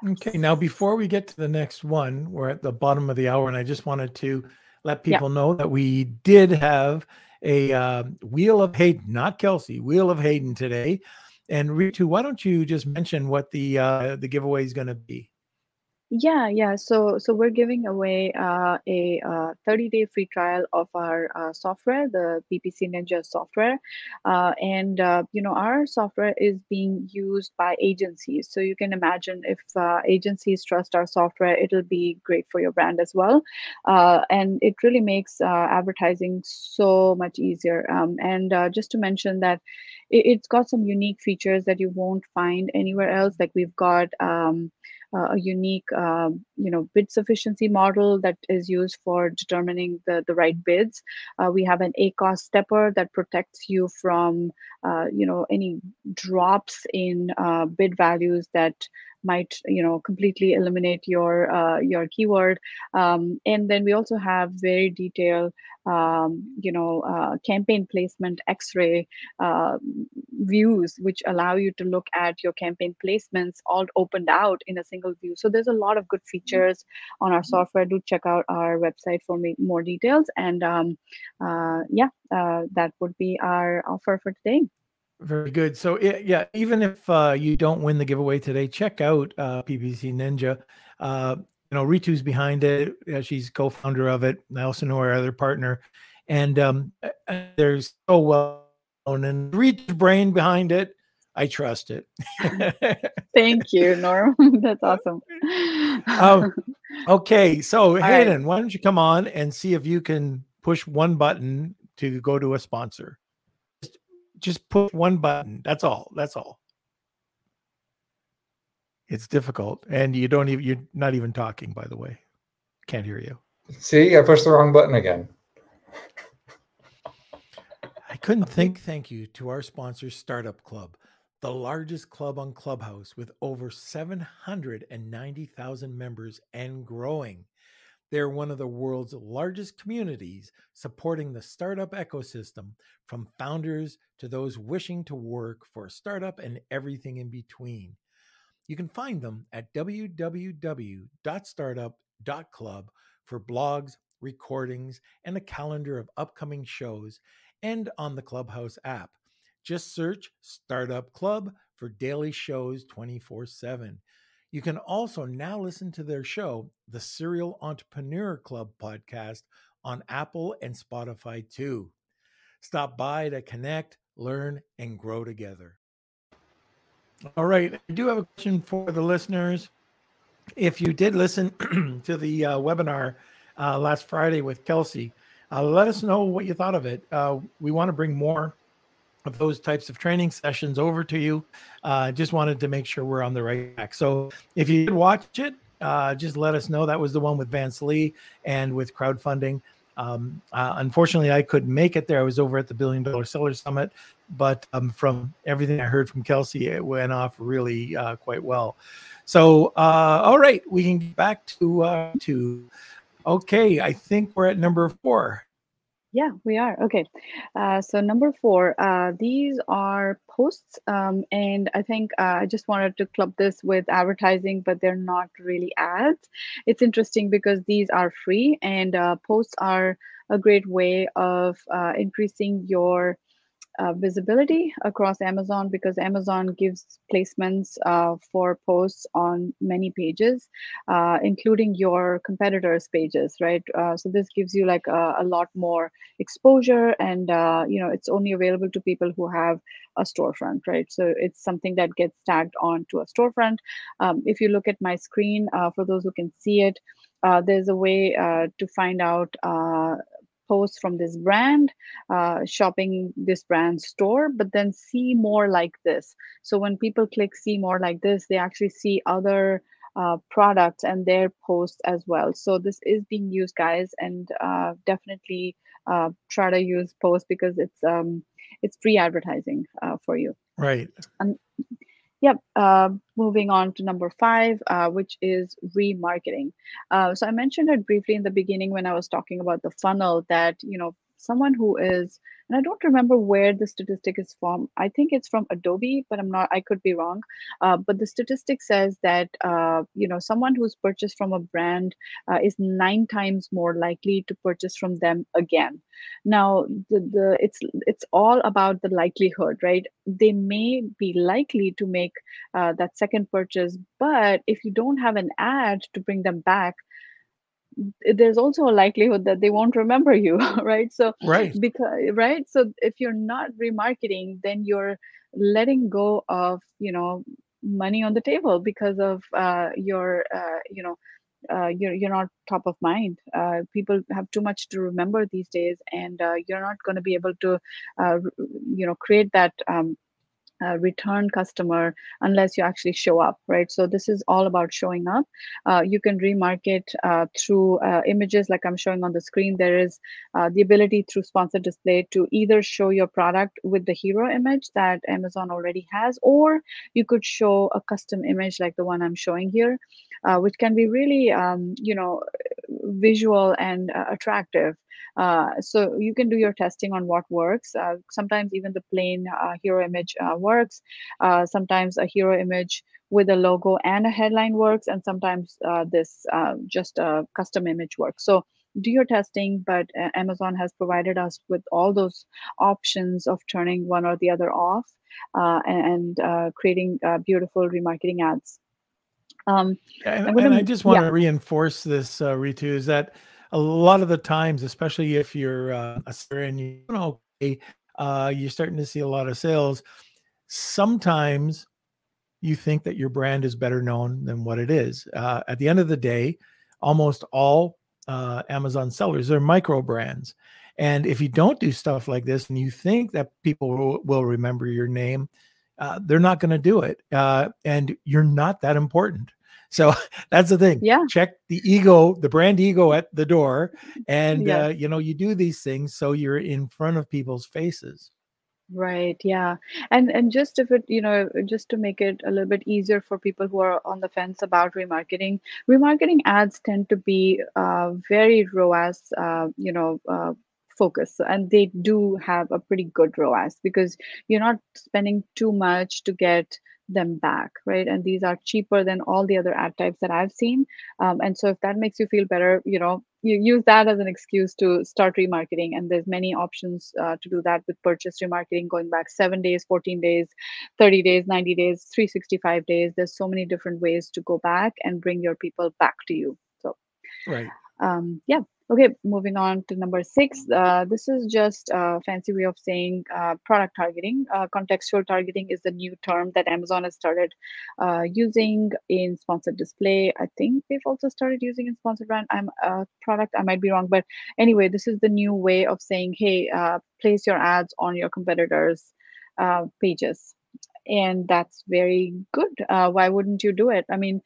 Okay, now before we get to the next one, we're at the bottom of the hour, and I just wanted to let people yeah. know that we did have a uh, Wheel of Hayden, not Kelsey, Wheel of Hayden today. And Ritu, why don't you just mention what the uh, the giveaway is going to be? Yeah, yeah. So, so we're giving away uh, a 30-day uh, free trial of our uh, software, the PPC Ninja software, uh, and uh, you know our software is being used by agencies. So you can imagine if uh, agencies trust our software, it'll be great for your brand as well, and it really makes advertising so much easier. Um, and just to mention that it, has got some unique features that you won't find anywhere else. Like we've got um, uh, a unique uh, you know bid sufficiency model that is used for determining the, the right bids. Uh, we have an ACoS stepper that protects you from uh, you know any drops in bid values that might you know completely eliminate your uh, your keyword. Um, and then we also have very detailed um, you know uh, campaign placement x-ray uh, views which allow you to look at your campaign placements all opened out in a single view. So there's a lot of good mm-hmm. features on our software. Do check out our website for more details. And um, uh, yeah uh, that would be our offer for today very good. So yeah, even if uh, you don't win the giveaway today, check out uh, PPC Ninja. Uh, you know, Ritu's behind it. she's co-founder of it. I also know our other partner, and um, there's so well known and Ritu's brain behind it. I trust it. Thank you, Norm. That's awesome. um, okay, so All Hayden, right. why don't you come on and see if you can push one button to go to a sponsor? Just push one button. That's all. That's all. It's difficult, and you don't even. You're not even talking. By the way, can't hear you. See, I pushed the wrong button again. I couldn't think. Thank you to our sponsor, Startup Club, the largest club on Clubhouse with over 790,000 members and growing. They're one of the world's largest communities supporting the startup ecosystem from founders to those wishing to work for a startup and everything in between. You can find them at www.startup.club for blogs, recordings, and a calendar of upcoming shows, and on the Clubhouse app. Just search Startup Club for daily shows 24 7. You can also now listen to their show, the Serial Entrepreneur Club podcast, on Apple and Spotify too. Stop by to connect, learn, and grow together. All right. I do have a question for the listeners. If you did listen to the uh, webinar uh, last Friday with Kelsey, uh, let us know what you thought of it. Uh, we want to bring more of those types of training sessions over to you. Uh, just wanted to make sure we're on the right track. So if you did watch it, uh, just let us know. That was the one with Vance Lee and with crowdfunding. Um, uh, unfortunately, I couldn't make it there. I was over at the Billion Dollar Seller Summit, but um, from everything I heard from Kelsey, it went off really uh, quite well. So, uh, all right, we can get back to uh, to. Okay, I think we're at number four. Yeah, we are. Okay. Uh, so number four, uh, these are posts. Um, and I think uh, I just wanted to club this with advertising, but they're not really ads. It's interesting because these are free and uh, posts are a great way of uh, increasing your uh, visibility across Amazon because Amazon gives placements uh, for posts on many pages, uh, including your competitors' pages, right? Uh, so this gives you like a, a lot more exposure, and uh, you know it's only available to people who have a storefront, right? So it's something that gets tagged on to a storefront. Um, if you look at my screen, uh, for those who can see it, there's a way to find out posts from this brand, uh, shopping this brand store, but then see more like this. So when people click see more like this, they actually see other uh, products and their posts as well. So this is being used, guys, and uh, definitely uh, try to use posts because it's um, it's free advertising uh, for you. Right. And Yep. Uh, moving on to number five, uh, which is remarketing. Uh, so I mentioned it briefly in the beginning when I was talking about the funnel that you know someone who is and i don't remember where the statistic is from. I think it's from adobe but i'm not i could be wrong. Uh, but the statistic says that uh, you know someone who's purchased from a brand uh, is nine times more likely to purchase from them again. Now the, the it's it's all about the likelihood right? They may be likely to make uh, that second purchase but if you don't have an ad to bring them back there's also a likelihood that they won't remember you right? So right. because right? So if you're not remarketing then you're letting go of you know money on the table because of uh, your uh, you know uh, you're you're not top of mind. Uh, people have too much to remember these days, and uh, you're not going to be able to, uh, you know, create that um, uh, return customer unless you actually show up, right? So this is all about showing up. Uh, you can remarket uh, through uh, images like I'm showing on the screen. There is uh, the ability through sponsored display to either show your product with the hero image that Amazon already has, or you could show a custom image like the one I'm showing here, uh, which can be really, um, you know, visual and attractive. Uh, so you can do your testing on what works. Uh, sometimes even the plain uh, hero image uh, works. Uh, sometimes a hero image with a logo and a headline works, and sometimes this just a custom image works. So do your testing, but Amazon has provided us with all those options of turning one or the other off and, and creating beautiful remarketing ads. Um, and, gonna, and, I just want yeah. to reinforce this, uh, Ritu, is that a lot of the times, especially if you're uh, a seller and you know, okay, uh, you're starting to see a lot of sales. Sometimes you think that your brand is better known than what it is. Uh, at the end of the day, almost all uh, Amazon sellers are micro brands. And if you don't do stuff like this and you think that people will, will remember your name, uh, they're not going to do it. Uh, and you're not that important. So that's the thing. Yeah. Check the ego, the brand ego at the door. And, uh, you know, you do these things so you're in front of people's faces. Right, yeah. And and just if it, you know, just to make it a little bit easier for people who are on the fence about remarketing, remarketing ads tend to be uh, very ROAS, uh, you know, uh, focus and they do have a pretty good ROAS because you're not spending too much to get them back, right? And these are cheaper than all the other ad types that I've seen. Um, and so if that makes you feel better, you know, you use that as an excuse to start remarketing. And there's many options uh, to do that with purchase remarketing going back seven days, 14 days, 30 days, 90 days, 365 days. There's so many different ways to go back and bring your people back to you. So, right. Um, yeah, Okay, moving on to number six. Uh, this is just a fancy way of saying uh, product targeting. Uh, contextual targeting is the new term that Amazon has started uh, using in sponsored display. I think they've also started using in sponsored brand. I'm a product. I might be wrong, but anyway, this is the new way of saying, hey, uh, place your ads on your competitors' uh, pages, and that's very good. why wouldn't you do it? I mean,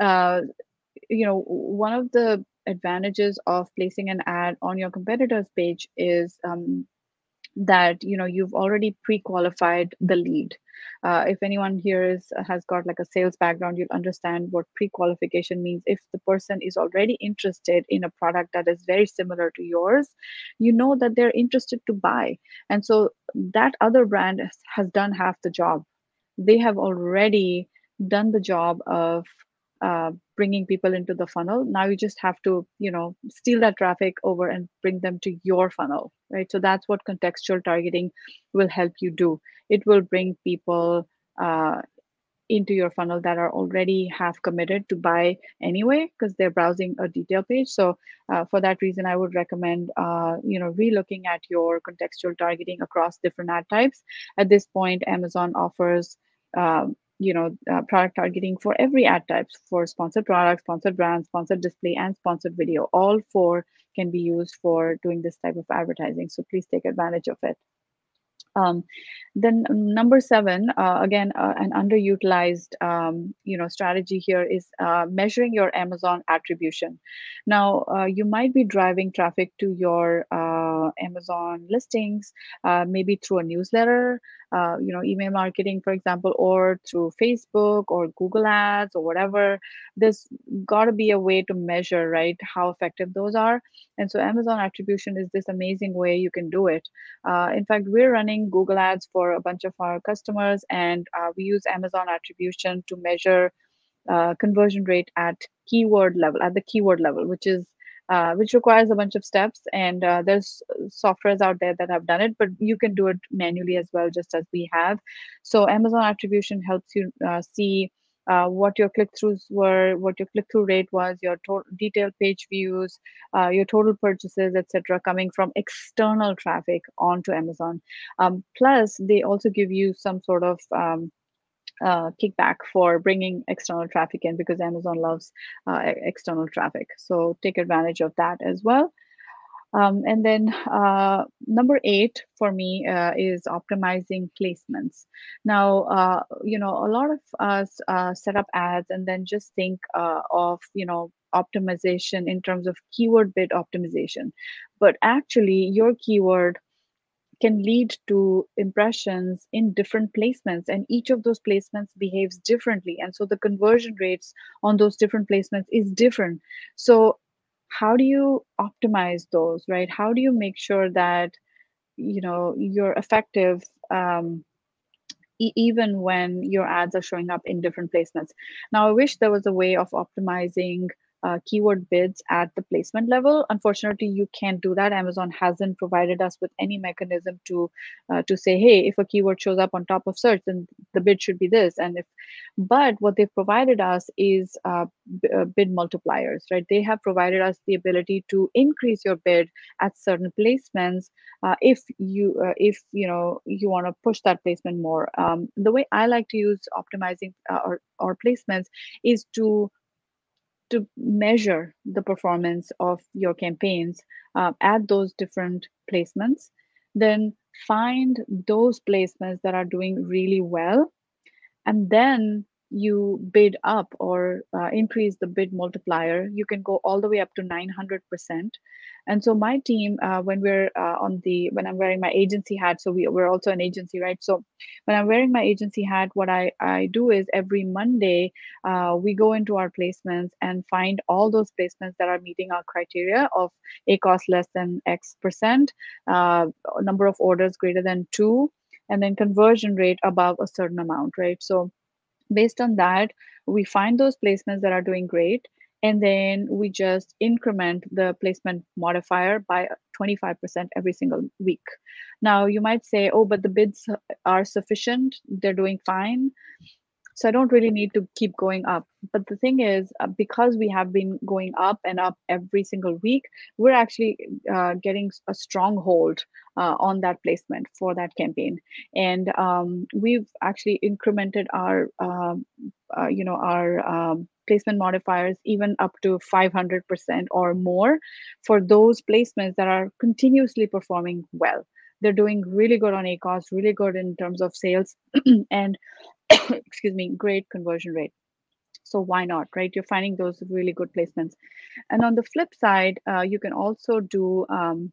you know, one of the advantages of placing an ad on your competitor's page is um, that you know you've already pre-qualified the lead. Uh, if anyone here is has got like a sales background you'll understand what pre-qualification means. If the person is already interested in a product that is very similar to yours you know that they're interested to buy. And so that other brand has done half the job. They have already done the job of uh, bringing people into the funnel. Now you just have to you know steal that traffic over and bring them to your funnel right? So that's what contextual targeting will help you do. It will bring people uh, into your funnel that are already have committed to buy anyway because they're browsing a detail page. So uh, for that reason i would recommend uh, you know relooking at your contextual targeting across different ad types. At this point amazon offers um, you know uh, product targeting for every ad types for sponsored products sponsored brands sponsored display and sponsored video. All four can be used for doing this type of advertising. So please take advantage of it um, then number seven, uh, again, uh, an underutilized, um, you know, strategy here is uh, measuring your Amazon attribution. Now, uh, you might be driving traffic to your uh, Amazon listings, uh, maybe through a newsletter, you know, email marketing, for example, or through Facebook or Google Ads or whatever. There's got to be a way to measure, right, how effective those are. And so Amazon attribution is this amazing way you can do it. In fact, we're running Google Ads for a bunch of our customers, and uh, we use Amazon attribution to measure uh, conversion rate at keyword level, at the keyword level, which is uh, which requires a bunch of steps. And uh, there's softwares out there that have done it, but you can do it manually as well, just as we have. So Amazon attribution helps you uh, see uh, what your click-throughs were, what your click-through rate was, your total detailed page views, uh, your total purchases, etc., coming from external traffic onto Amazon. Um, plus, they also give you some sort of um, uh, kickback for bringing external traffic in because Amazon loves uh, external traffic. So take advantage of that as well. Um, and then uh, number eight for me uh, is optimizing placements. Now, uh, you know, a lot of us uh, set up ads and then just think of, you know, optimization in terms of keyword bid optimization. But actually, your keyword can lead to impressions in different placements and each of those placements behaves differently and so the conversion rates on those different placements is different so how do you optimize those right? How do you make sure that you know you're effective um, even when your ads are showing up in different placements? Now i wish there was a way of optimizing uh, keyword bids at the placement level. Unfortunately, you can't do that. Amazon hasn't provided us with any mechanism to uh, to say, hey, if a keyword shows up on top of search, then the bid should be this. And if, but what they've provided us is uh, uh, bid multipliers, right? They have provided us the ability to increase your bid at certain placements uh, if you uh, if you know you want to push that placement more. Um, the way I like to use optimizing or or placements is to to measure the performance of your campaigns uh, at those different placements, then find those placements that are doing really well, and then you bid up or uh, increase the bid multiplier, you can go all the way up to 900%. And so my team, uh, when we're uh, on the, when I'm wearing my agency hat, so we, we're also an agency, right? So when I'm wearing my agency hat, what I, I do is every Monday, uh, we go into our placements and find all those placements that are meeting our criteria of ACoS less than X percent, uh, number of orders greater than two, and then conversion rate above a certain amount, right? So based on that we find those placements that are doing great and then we just increment the placement modifier by 25% every single week. Now you might say oh but the bids are sufficient. They're doing fine so i don't really need to keep going up. But the thing is uh, because we have been going up and up every single week we're actually uh, getting a stronghold uh, on that placement for that campaign. And um, we've actually incremented our um, uh, you know our um, placement modifiers even up to 500% or more for those placements that are continuously performing well. They're doing really good on acos really good in terms of sales. And excuse me, great conversion rate. So why not, right? You're finding those really good placements. And on the flip side, uh, you can also do, um,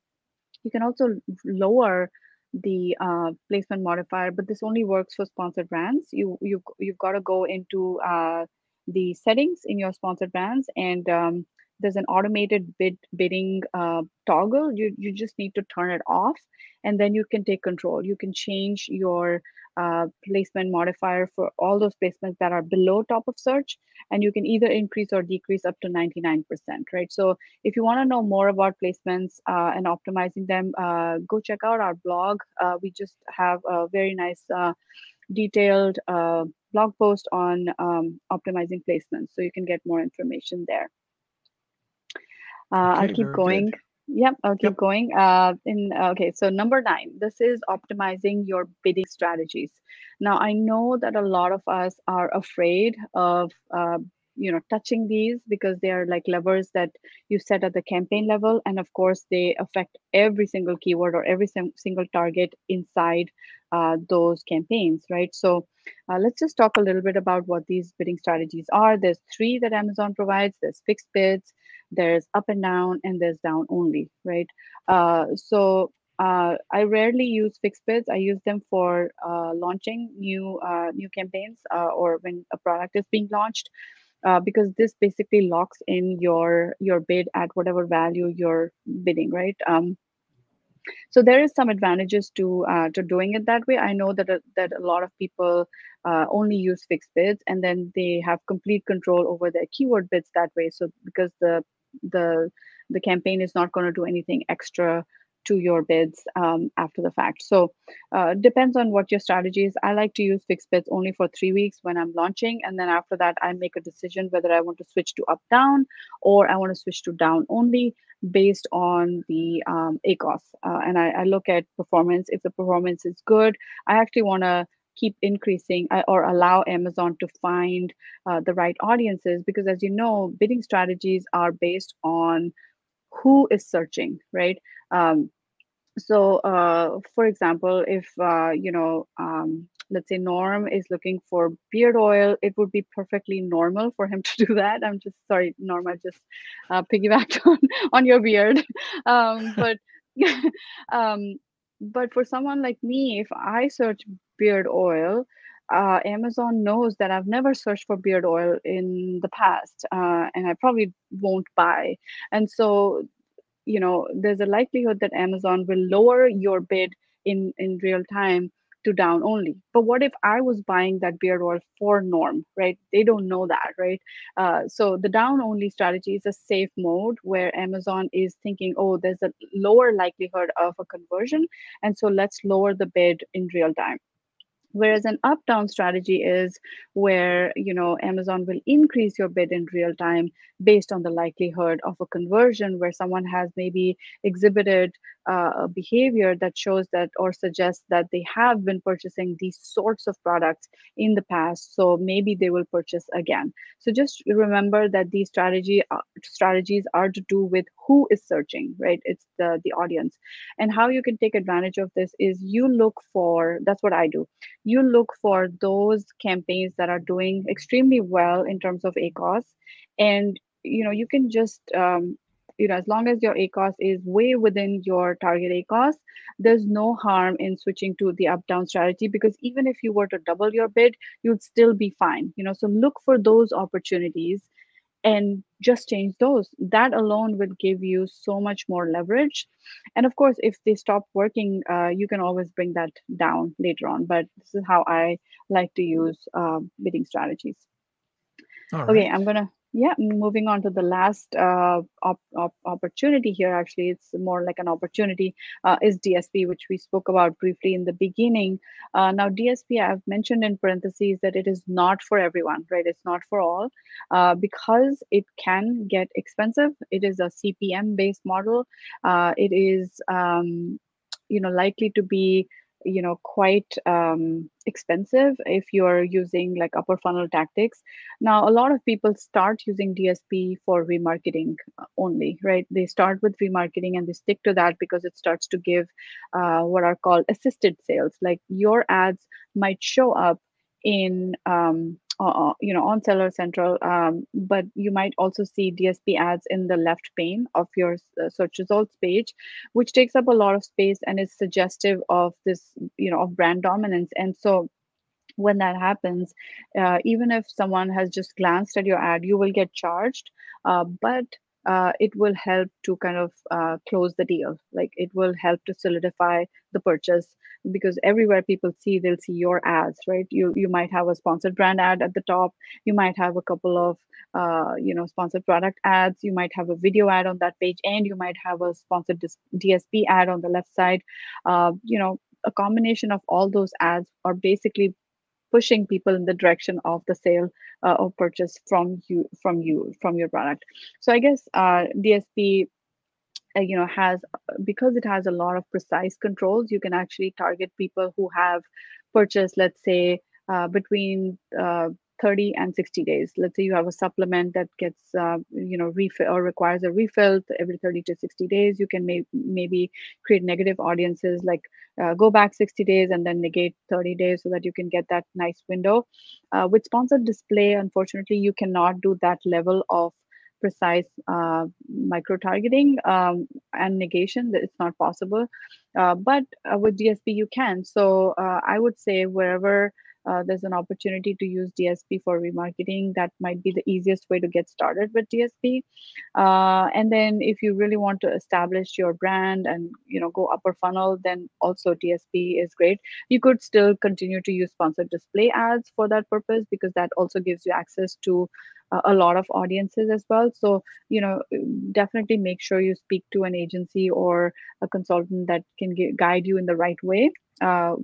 you can also lower the uh, placement modifier, but this only works for sponsored brands. You you you've got to go into uh, the settings in your sponsored brands, and um, there's an automated bid bidding uh, toggle. You you just need to turn it off, and then you can take control. You can change your uh, placement modifier for all those placements that are below top of search and you can either increase or decrease up to 99% right so if you want to know more about placements uh, and optimizing them uh, go check out our blog uh, we just have a very nice uh, detailed blog post on um, optimizing placements so you can get more information there okay, i'll keep going good. Yep, I'll keep yep. going. Uh, in okay, so number nine, this is optimizing your bidding strategies. Now, I know that a lot of us are afraid of uh, you know touching these because they are like levers that you set at the campaign level, and of course, they affect every single keyword or every single target inside uh, those campaigns, right? So, uh, let's just talk a little bit about what these bidding strategies are. There's three that Amazon provides. There's fixed bids there's up and down and there's down only right uh, so uh, I rarely use fixed bids. I use them for uh, launching new uh, new campaigns uh, or when a product is being launched, uh, because this basically locks in your your bid at whatever value you're bidding, right? Um, so there is some advantages to uh, to doing it that way. I know that a, that a lot of people only use fixed bids, and then they have complete control over their keyword bids that way. So because the the the campaign is not going to do anything extra to your bids um, after the fact. So uh, depends on what your strategy is. I like to use fixed bids only for three weeks when I'm launching, and then after that, I make a decision whether I want to switch to up down or I want to switch to down only based on the um, ACOS. Uh, and I, I look at performance. If the performance is good, I actually want to keep increasing uh, or allow Amazon to find uh, the right audiences because, as you know, bidding strategies are based on who is searching, right? Um, so, uh, for example, if uh, you know, um, let's say Norm is looking for beard oil, it would be perfectly normal for him to do that. I'm just sorry, Norm, I just uh, piggybacked on on your beard, um, but. um, but for someone like me, if I search beard oil, uh, Amazon knows that I've never searched for beard oil in the past, uh, and I probably won't buy. And so, you know, there's a likelihood that Amazon will lower your bid in in real time to down only. But what if I was buying that beard oil for Norm, right? They don't know that, right? Uh, so the down only strategy is a safe mode where Amazon is thinking, oh, there's a lower likelihood of a conversion. And so let's lower the bid in real time whereas an up down strategy is where you know amazon will increase your bid in real time based on the likelihood of a conversion where someone has maybe exhibited uh, a behavior that shows that or suggests that they have been purchasing these sorts of products in the past so maybe they will purchase again. So just remember that these strategy uh, strategies are to do with who is searching right? It's the the audience. And how you can take advantage of this is you look for that's what i do you look for those campaigns that are doing extremely well in terms of acos. And you know you can just um, you know as long as your acos is way within your target acos there's no harm in switching to the up down strategy because even if you were to double your bid you'd still be fine. You know so look for those opportunities and just change those. That alone will give you so much more leverage. And of course if they stop working uh, you can always bring that down later on but this is how i like to use uh, bidding strategies. Okay i'm gonna yeah moving on to the last uh, op- op- opportunity here actually it's more like an opportunity uh, is dsp which we spoke about briefly in the beginning. Uh, now dsp i've mentioned in parentheses that it is not for everyone right? It's not for all uh, because it can get expensive. It is a cpm based model. Uh, it is um, you know likely to be you know quite um, expensive if you're using like upper funnel tactics. Now a lot of people start using dsp for remarketing uh, only right? They start with remarketing and they stick to that because it starts to give uh, what are called assisted sales. Like your ads might show up in um, uh, you know on seller central um, but you might also see dsp ads in the left pane of your uh, search results page which takes up a lot of space and is suggestive of this you know of brand dominance. And so when that happens uh, even if someone has just glanced at your ad you will get charged uh, but uh, it will help to kind of uh, close the deal. Like it will help to solidify the purchase because everywhere people see, they'll see your ads, right? You you might have a sponsored brand ad at the top. You might have a couple of uh, you know sponsored product ads. You might have a video ad on that page, and you might have a sponsored DSP ad on the left side. Uh, you know, a combination of all those ads are basically pushing people in the direction of the sale uh, or purchase from you from you from your product. So i guess uh, dsp uh, you know has because it has a lot of precise controls you can actually target people who have purchased let's say uh, between uh, 30 and 60 days. Let's say you have a supplement that gets uh, you know refill or requires a refill every 30 to 60 days you can may- maybe create negative audiences like uh, go back 60 days and then negate 30 days so that you can get that nice window. Uh, with sponsored display unfortunately you cannot do that level of precise uh, micro targeting um, and negation. That it's not possible. Uh, but uh, with dsp you can. So uh, i would say wherever uh, there's an opportunity to use DSP for remarketing. That might be the easiest way to get started with DSP. Uh, and then if you really want to establish your brand and you know go upper funnel, then also DSP is great. You could still continue to use sponsored display ads for that purpose because that also gives you access to uh, a lot of audiences as well. So you know definitely make sure you speak to an agency or a consultant that can guide you in the right way uh,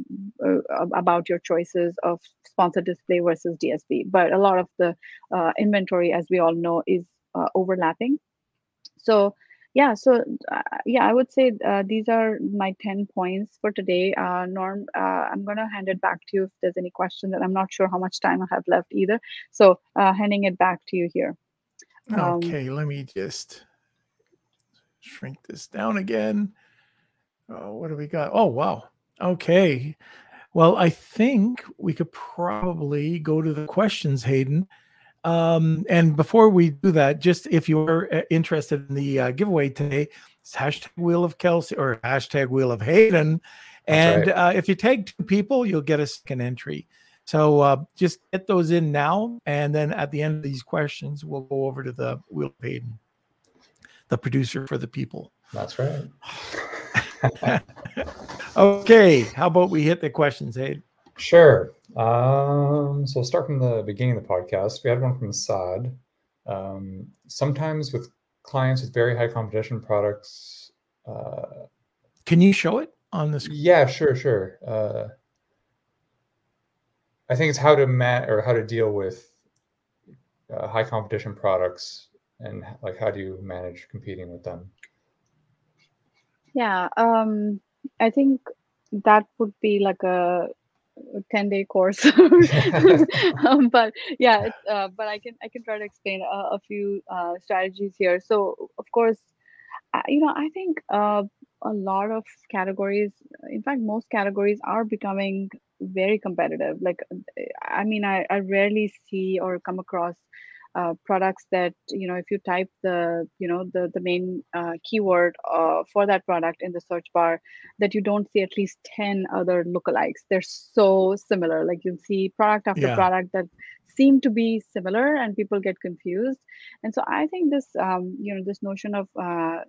uh about your choices of sponsored display versus DSP. But a lot of the uh, inventory, as we all know, is uh, overlapping. So yeah, so uh, yeah, I would say uh, these are my 10 points for today. Norm, I'm going to hand it back to you if there's any question that I'm not sure how much time I have left either. So handing it back to you here. Um, okay, let me just shrink this down again. Oh, what do we got? Oh, wow. Okay. Well, I think we could probably go to the questions, Hayden. Um, and before we do that, just if you're uh, interested in the uh, giveaway today, it's hashtag Wheel of Kelsey or hashtag Wheel of Hayden. And right. uh, if you tag two people, you'll get a second entry. So uh, just get those in now. And then at the end of these questions, we'll go over to the Wheel of Hayden, the producer for the people. That's right. okay, how about we hit the questions, Aid? Sure. Um, so we'll start from the beginning of the podcast. We had one from Saad. Um, sometimes with clients with very high competition products. Uh, Can you show it on this? Yeah, sure, sure. Uh, I think it's how to ma- or how to deal with uh, high competition products and like how do you manage competing with them? Yeah, um, I think that would be like a 10 day course. Um, but yeah uh, but i can i can try to explain a, a few uh, strategies here. So of course you know i think uh, a lot of categories in fact most categories are becoming very competitive. Like i mean i, I rarely see or come across uh, products that you know if you type the you know the the main uh, keyword uh, for that product in the search bar that you don't see at least 10 other lookalikes. They're so similar. Like you'll see product after yeah. product that seem to be similar and people get confused. And so i think this um, you know this notion of uh,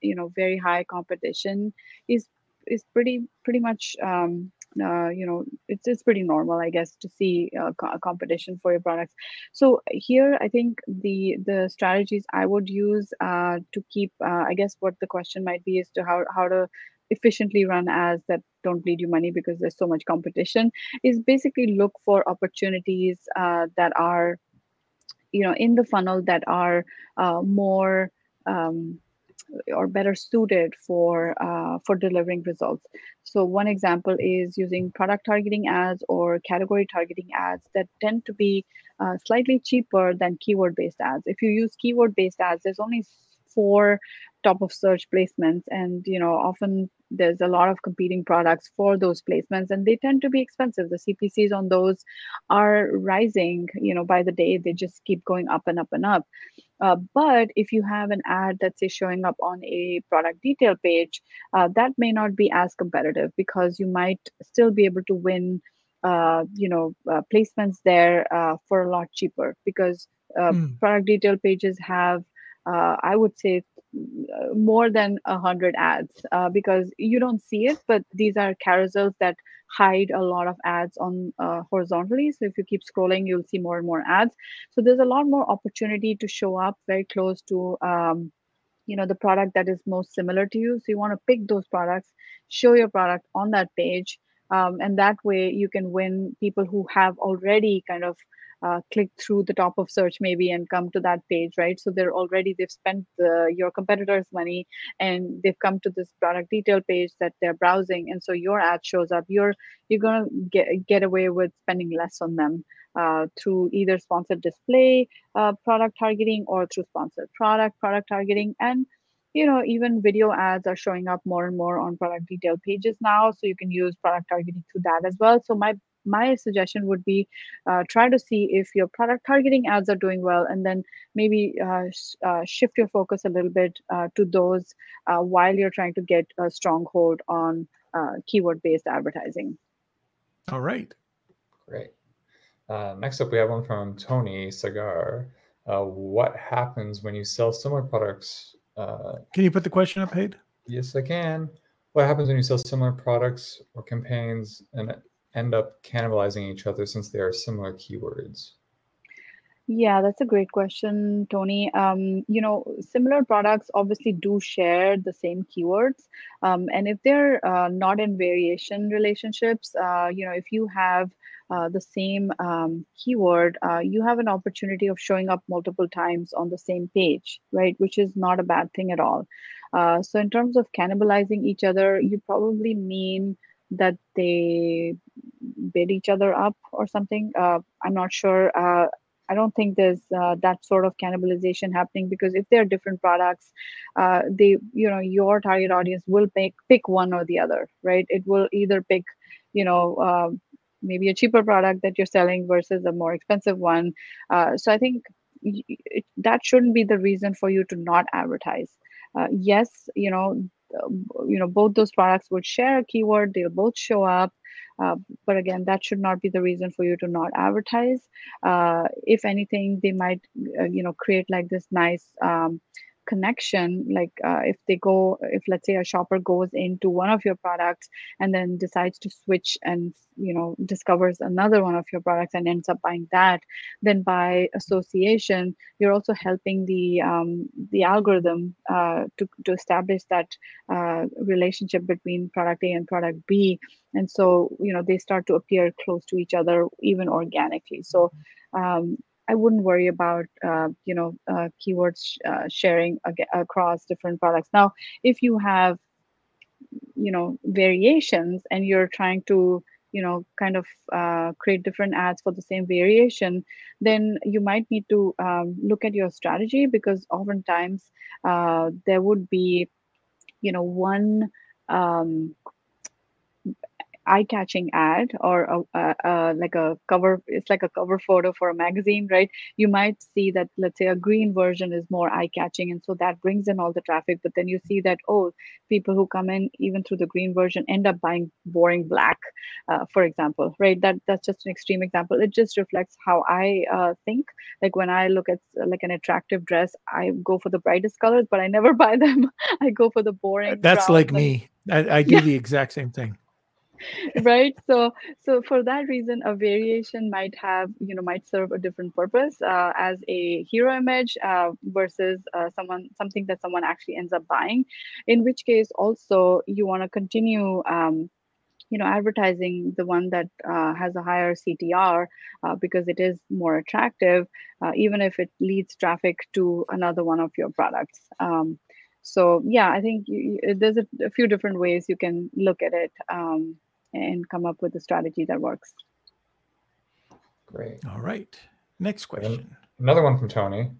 you know very high competition is is pretty pretty much um, uh, you know it's it's pretty normal i guess to see uh, co- competition for your products. So here i think the the strategies i would use uh, to keep uh, i guess what the question might be is to how how to efficiently run ads that don't bleed you money because there's so much competition is basically look for opportunities uh, that are you know in the funnel that are uh, more um, or better suited for uh, for delivering results. So one example is using product targeting ads or category targeting ads that tend to be uh, slightly cheaper than keyword based ads. If you use keyword based ads, there's only four top of search placements and you know often there's a lot of competing products for those placements and they tend to be expensive the cpcs on those are rising you know by the day they just keep going up and up and up uh, but if you have an ad that's say showing up on a product detail page uh, that may not be as competitive because you might still be able to win uh, you know uh, placements there uh, for a lot cheaper because mm. product detail pages have uh, I would say more than a hundred ads uh, because you don't see it, but these are carousels that hide a lot of ads on uh, horizontally. So if you keep scrolling, you'll see more and more ads. So there's a lot more opportunity to show up very close to um, you know the product that is most similar to you. So you want to pick those products, show your product on that page, um, and that way you can win people who have already kind of uh, click through the top of search maybe and come to that page right? So they're already they've spent the, your competitors money and they've come to this product detail page that they're browsing. And so your ad shows up you're you're going to get get away with spending less on them uh, through either sponsored display uh, product targeting or through sponsored product product targeting. And you know even video ads are showing up more and more on product detail pages now. So you can use product targeting through that as well. So my my suggestion would be uh, try to see if your product targeting ads are doing well and then maybe uh, sh- uh, shift your focus a little bit uh, to those uh, while you're trying to get a stronghold on uh, keyword based advertising. All right. Great. Next up we have one from tony sagar. What happens when you sell similar products can you put the question up Hayde? yes i can. What happens when you sell similar products or campaigns and end up cannibalizing each other since they are similar keywords? Yeah, that's a great question, Tony. Um, you know, similar products obviously do share the same keywords. Um, and if they're uh, not in variation relationships, uh, you know, if you have uh, the same um, keyword, uh, you have an opportunity of showing up multiple times on the same page, right? Which is not a bad thing at all. Uh, so, in terms of cannibalizing each other, you probably mean that they bid each other up or something. Uh, I'm not sure. Uh, I don't think there's uh, that sort of cannibalization happening because if they're different products, uh, they you know your target audience will pick pick one or the other, right? It will either pick you know um, maybe a cheaper product that you're selling versus a more expensive one. Uh, so I think it, that shouldn't be the reason for you to not advertise. Uh, yes, you know you know both those products would share a keyword they'll both show up uh, but again that should not be the reason for you to not advertise. Uh, if anything they might uh, you know create like this nice um, connection like uh, if they go if let's say a shopper goes into one of your products and then decides to switch and you know discovers another one of your products and ends up buying that then by association you're also helping the um, the algorithm uh, to, to establish that uh, relationship between product a and product b. And so you know they start to appear close to each other even organically. So um, I wouldn't worry about uh, you know uh, keywords uh, sharing ag- across different products. Now, if you have you know variations and you're trying to you know kind of uh, create different ads for the same variation, then you might need to um, look at your strategy because oftentimes uh, there would be you know one um, eye-catching ad or a, a, a, like a cover it's like a cover photo for a magazine right? You might see that let's say a green version is more eye-catching and so that brings in all the traffic but then you see that oh people who come in even through the green version end up buying boring black uh, for example right? That that's just an extreme example. It just reflects how i uh, think. Like when i look at like an attractive dress i go for the brightest colors but i never buy them. I go for the boring that's like and, me. I, I do yeah. the exact same thing right? So so for that reason a variation might have you know might serve a different purpose uh, as a hero image uh, versus uh, someone something that someone actually ends up buying. In which case also you want to continue um, you know advertising the one that uh, has a higher ctr uh, because it is more attractive uh, even if it leads traffic to another one of your products. Um, so yeah i think you, there's a, a, few different ways you can look at it um, and come up with a strategy that works. Great. All right. Next question. Another one from Tony.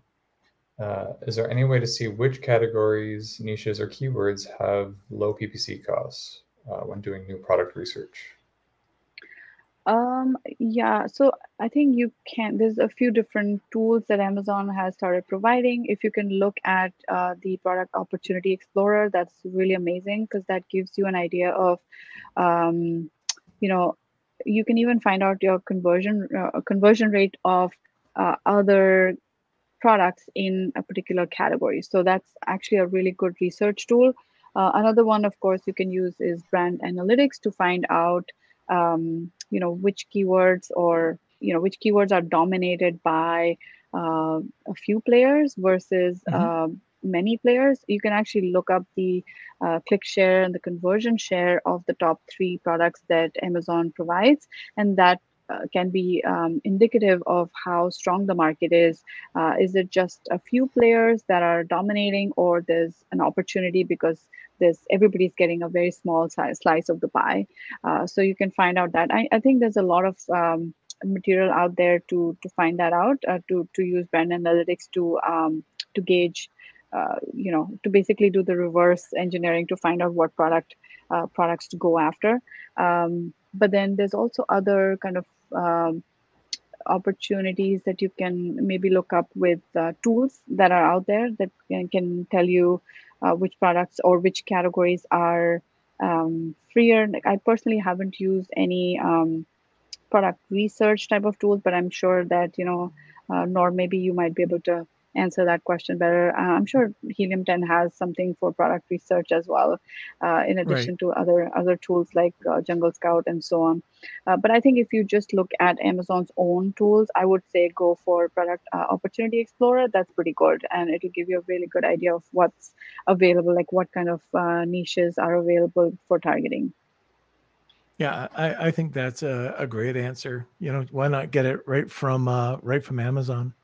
Uh, is there any way to see which categories, niches, or keywords have low PPC costs uh, when doing new product research? Um, yeah, so I think you can, there's a few different tools that Amazon has started providing. If you can look at uh, the Product Opportunity Explorer, that's really amazing because that gives you an idea of, um, you know, you can even find out your conversion uh, conversion rate of uh, other products in a particular category. So that's actually a really good research tool. Uh, another one, of course, you can use is brand analytics to find out, um, you know, which keywords or you know which keywords are dominated by uh, a few players versus mm-hmm. uh, many players. You can actually look up the uh, click share and the conversion share of the top three products that Amazon provides, and that uh, can be um, indicative of how strong the market is. Uh, is it just a few players that are dominating, or there's an opportunity because there's everybody's getting a very small size, slice of the pie? Uh, so you can find out that. I, I think there's a lot of um, material out there to to find that out. Uh, to to use brand analytics to um, to gauge. Uh, you know, to basically do the reverse engineering to find out what product uh, products to go after. Um, but then there's also other kind of um, opportunities that you can maybe look up with uh, tools that are out there that can, can tell you uh, which products or which categories are um, freer. Like I personally haven't used any um, product research type of tools, but I'm sure that you know, uh, Norm maybe you might be able to answer that question better. Uh, I'm sure Helium 10 has something for product research as well, uh, in addition right. to other other tools like uh, Jungle Scout and so on. Uh, but I think if you just look at Amazon's own tools, I would say go for Product uh, Opportunity Explorer. That's pretty good, and it'll give you a really good idea of what's available, like what kind of uh, niches are available for targeting. Yeah, I, I think that's a, a great answer. You know, why not get it right from right from Amazon?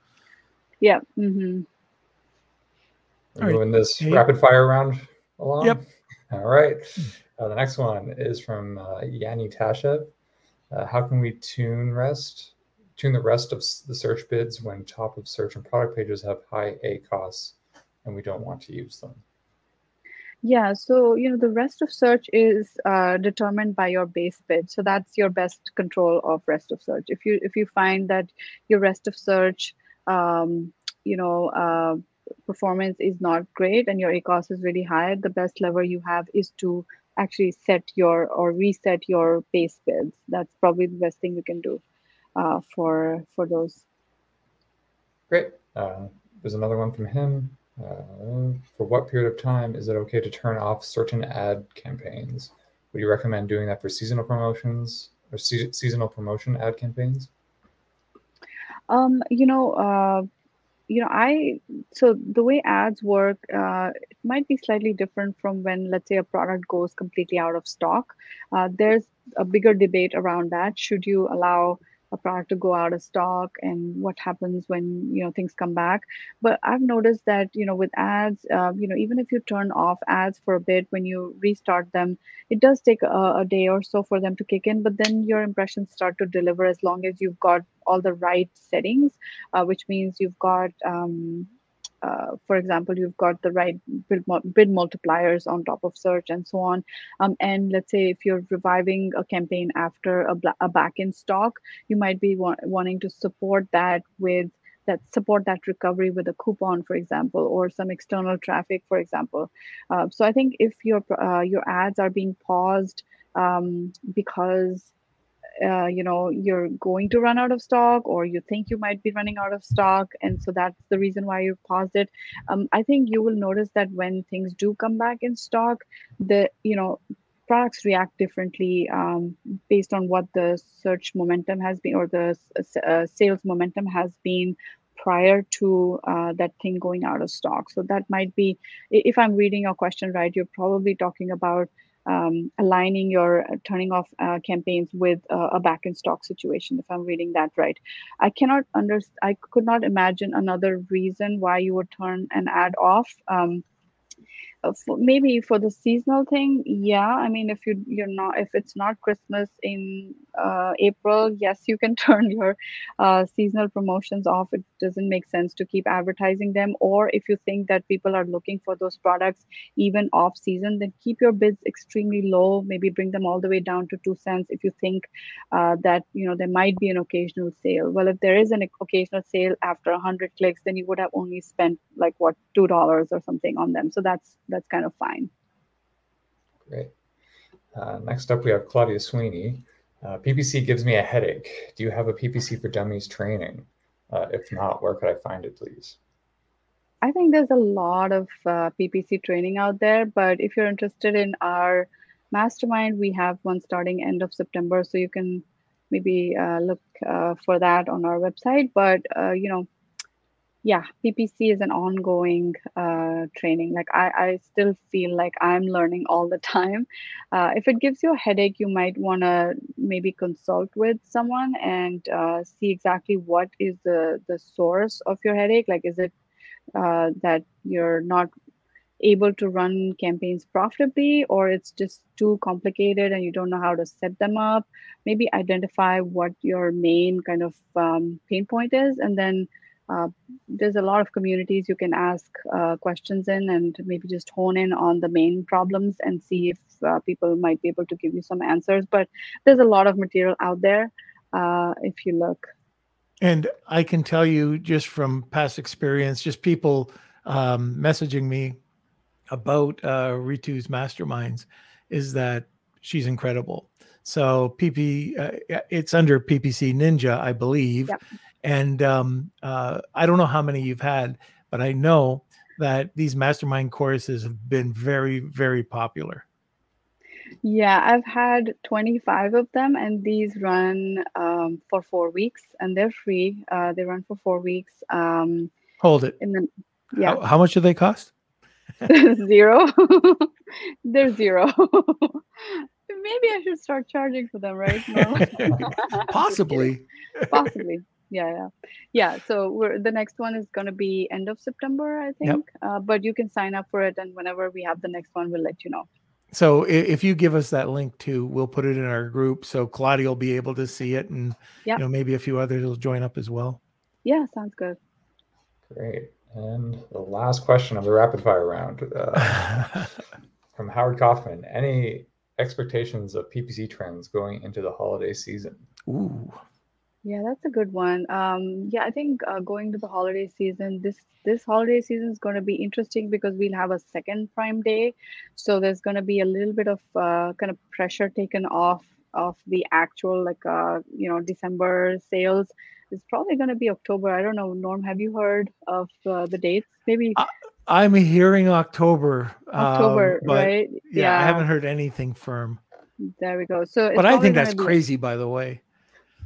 Yeah. Mm-hmm. We're moving this hey. rapid fire round along. Yep. All right. Uh, the next one is from uh, Yanni Tashev. Uh, how can we tune rest, tune the rest of the search bids when top of search and product pages have high A costs and we don't want to use them? Yeah, so you know the rest of search is uh, determined by your base bid. So that's your best control of rest of search. If you if you find that your rest of search um, you know uh, performance is not great and your ACOS is really high, the best lever you have is to actually set your or reset your base bids. That's probably the best thing you can do uh, for for those. Great. Uh, there's another one from him. Uh, for what period of time is it okay to turn off certain ad campaigns? Would you recommend doing that for seasonal promotions or se- seasonal promotion ad campaigns? Um, you know, uh, you know, I so the way ads work, uh, it might be slightly different from when, let's say, a product goes completely out of stock. Uh, there's a bigger debate around that. Should you allow a product to go out of stock and what happens when you know things come back. But i've noticed that you know with ads uh, you know even if you turn off ads for a bit when you restart them it does take a, a day or so for them to kick in but then your impressions start to deliver as long as you've got all the right settings uh, which means you've got um, uh, for example, you've got the right bid, bid, multipliers on top of search and so on. Um, and let's say if you're reviving a campaign after a, a back in stock, you might be wa- wanting to support that with that support that recovery with a coupon, for example, or some external traffic, for example. Uh, so I think if your uh, your ads are being paused um, because uh, you know you're going to run out of stock or you think you might be running out of stock and so that's the reason why you paused it. Um, i think you will notice that when things do come back in stock the you know products react differently um, based on what the search momentum has been or the uh, sales momentum has been prior to uh, that thing going out of stock. So that might be if i'm reading your question right you're probably talking about um, aligning your uh, turning off uh, campaigns with uh, a back in stock situation if i'm reading that right. I cannot under i could not imagine another reason why you would turn an ad off um, uh, maybe for the seasonal thing yeah i mean if you you're not if it's not christmas in uh, april yes you can turn your uh, seasonal promotions off. It doesn't make sense to keep advertising them. Or if you think that people are looking for those products even off season then keep your bids extremely low. Maybe bring them all the way down to two cents if you think uh, that you know there might be an occasional sale. Well if there is an occasional sale after 100 clicks then you would have only spent like what two dollars or something on them. So that's that's kind of fine. Great. Uh, next up, we have Claudia Sweeney. Uh, PPC gives me a headache. Do you have a PPC for Dummies training? Uh, if not, where could I find it, please? I think there's a lot of uh, PPC training out there, but if you're interested in our mastermind, we have one starting end of September, so you can maybe uh, look uh, for that on our website. But uh, you know, yeah, PPC is an ongoing uh, training. Like I, I still feel like I'm learning all the time. Uh, if it gives you a headache, you might want to maybe consult with someone and uh, see exactly what is the the source of your headache. Like, is it uh, that you're not able to run campaigns profitably, or it's just too complicated and you don't know how to set them up? Maybe identify what your main kind of um, pain point is, and then uh, there's a lot of communities you can ask uh, questions in and maybe just hone in on the main problems and see if uh, people might be able to give you some answers. But there's a lot of material out there uh, if you look. And I can tell you just from past experience, just people um, messaging me about uh, Ritu's masterminds, is that she's incredible. So PP, uh, it's under PPC Ninja, I believe, yep. And um, uh, I don't know how many you've had, but I know that these mastermind courses have been very, very popular. Yeah, I've had 25 of them, and these run um, for four weeks, and they're free. Uh, they run for four weeks. Um, Hold it. And then, yeah. How, how much do they cost? zero. they're zero. Maybe I should start charging for them, right? No. Possibly. Possibly yeah yeah. Yeah so we're the next one is going to be end of september i think yep. uh, but you can sign up for it and whenever we have the next one we'll let you know. So if you give us that link too we'll put it in our group so claudia will be able to see it and yep. you know maybe a few others will join up as well. Yeah sounds good. Great. And the last question of the rapid fire round uh, from howard kaufman. Any expectations of ppc trends going into the holiday season? Ooh yeah, that's a good one. Um, yeah, I think uh, going to the holiday season, this this holiday season is going to be interesting because we'll have a second Prime Day, so there's going to be a little bit of uh, kind of pressure taken off of the actual like uh, you know December sales. It's probably going to be October. I don't know, Norm. Have you heard of uh, the dates? Maybe. I'm hearing October. October, um, right? Yeah, yeah, I haven't heard anything firm. There we go. So, but I think that's be... crazy, by the way.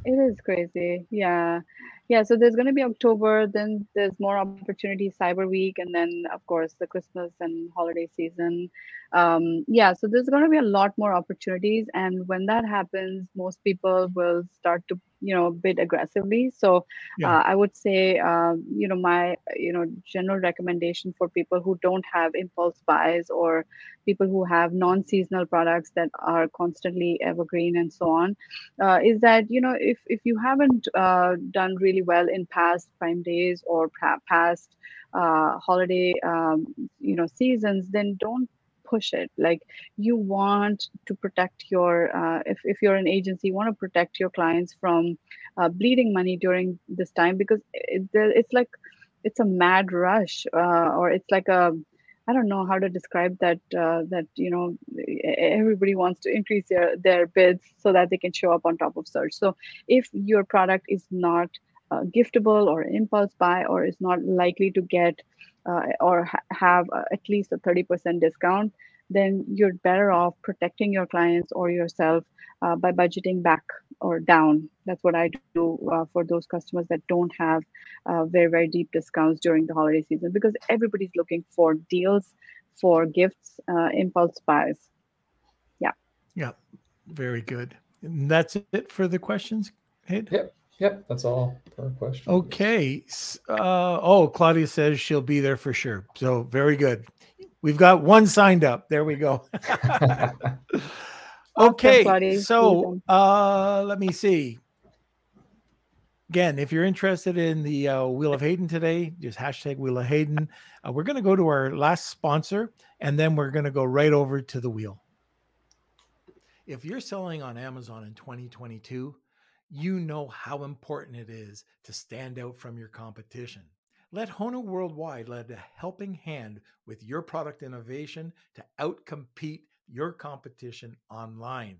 It is crazy. Yeah. Yeah. So there's going to be October, then there's more opportunities, Cyber Week, and then, of course, the Christmas and holiday season. Um, yeah. So there's going to be a lot more opportunities. And when that happens, most people will start to you know bid aggressively so yeah. uh, i would say uh, you know my you know general recommendation for people who don't have impulse buys or people who have non-seasonal products that are constantly evergreen and so on uh, is that you know if if you haven't uh, done really well in past prime days or past uh, holiday um, you know seasons then don't push it like you want to protect your uh, if, if you're an agency you want to protect your clients from uh, bleeding money during this time because it, it's like it's a mad rush uh, or it's like a I don't know how to describe that. Uh, that you know, everybody wants to increase their their bids so that they can show up on top of search. So if your product is not uh, giftable or impulse buy or is not likely to get uh, or ha- have uh, at least a 30% discount, then you're better off protecting your clients or yourself uh, by budgeting back or down. That's what I do uh, for those customers that don't have uh, very, very deep discounts during the holiday season because everybody's looking for deals, for gifts, uh, impulse buys. Yeah. Yeah. Very good. And that's it for the questions, Hayden? Yep. Yep, that's all for questions. Okay. Uh, oh, Claudia says she'll be there for sure. So very good. We've got one signed up. There we go. okay. So uh, let me see. Again, if you're interested in the uh, Wheel of Hayden today, just hashtag Wheel of Hayden. Uh, we're going to go to our last sponsor and then we're going to go right over to the wheel. If you're selling on Amazon in 2022, you know how important it is to stand out from your competition. Let Honu Worldwide lend a helping hand with your product innovation to outcompete your competition online.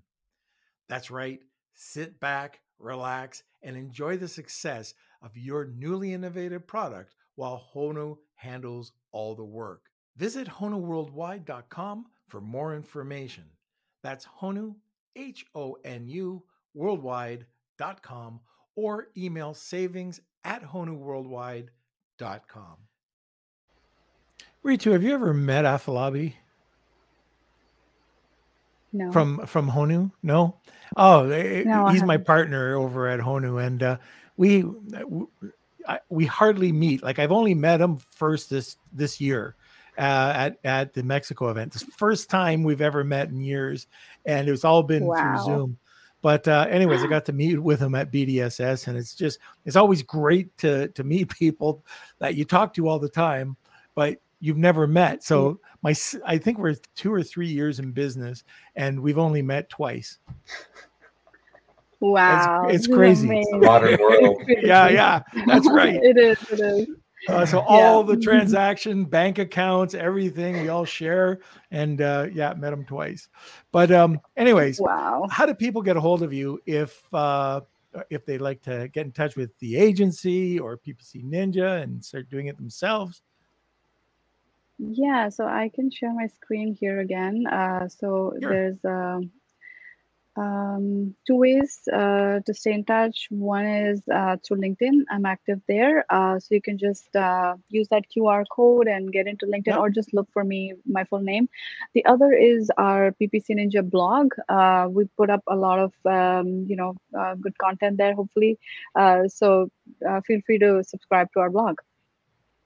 That's right. Sit back, relax, and enjoy the success of your newly innovative product while Honu handles all the work. Visit honuworldwide.com for more information. That's Honu, H O N U, worldwide.com, or email savings at honuworldwide.com. Ritu, have you ever met Afolabi? No. from from Honu? No. Oh, eh, No, he's my partner over at Honu, and uh, we we hardly meet. Like I've only met him first this this year uh, at at the Mexico event. It's the first time we've ever met in years, and it's all been Wow. through Zoom. But uh, anyways, I got to meet with him at BDSS, and it's just it's always great to to meet people that you talk to all the time, but you've never met. So my I think we're two or three years in business, and we've only met twice. wow. it's this is crazy. amazing. Modern world. Yeah, yeah, that's right. it is. It is. Uh, so all the transaction, bank accounts, everything we all share, and uh, yeah, met him twice. But um, anyways, Wow. how do people get a hold of you if uh, if they'd like to get in touch with the agency or PPC Ninja and start doing it themselves? Yeah, so I can share my screen here again. Uh, so Sure. there's um, um, two ways uh, to stay in touch. One is uh, through LinkedIn. I'm active there. Uh, so you can just uh, use that QR code and get into LinkedIn Yeah. or just look for me, my full name. The other is our PPC Ninja blog. Uh, we put up a lot of, um, you know, uh, good content there, hopefully. Uh, so uh, feel free to subscribe to our blog.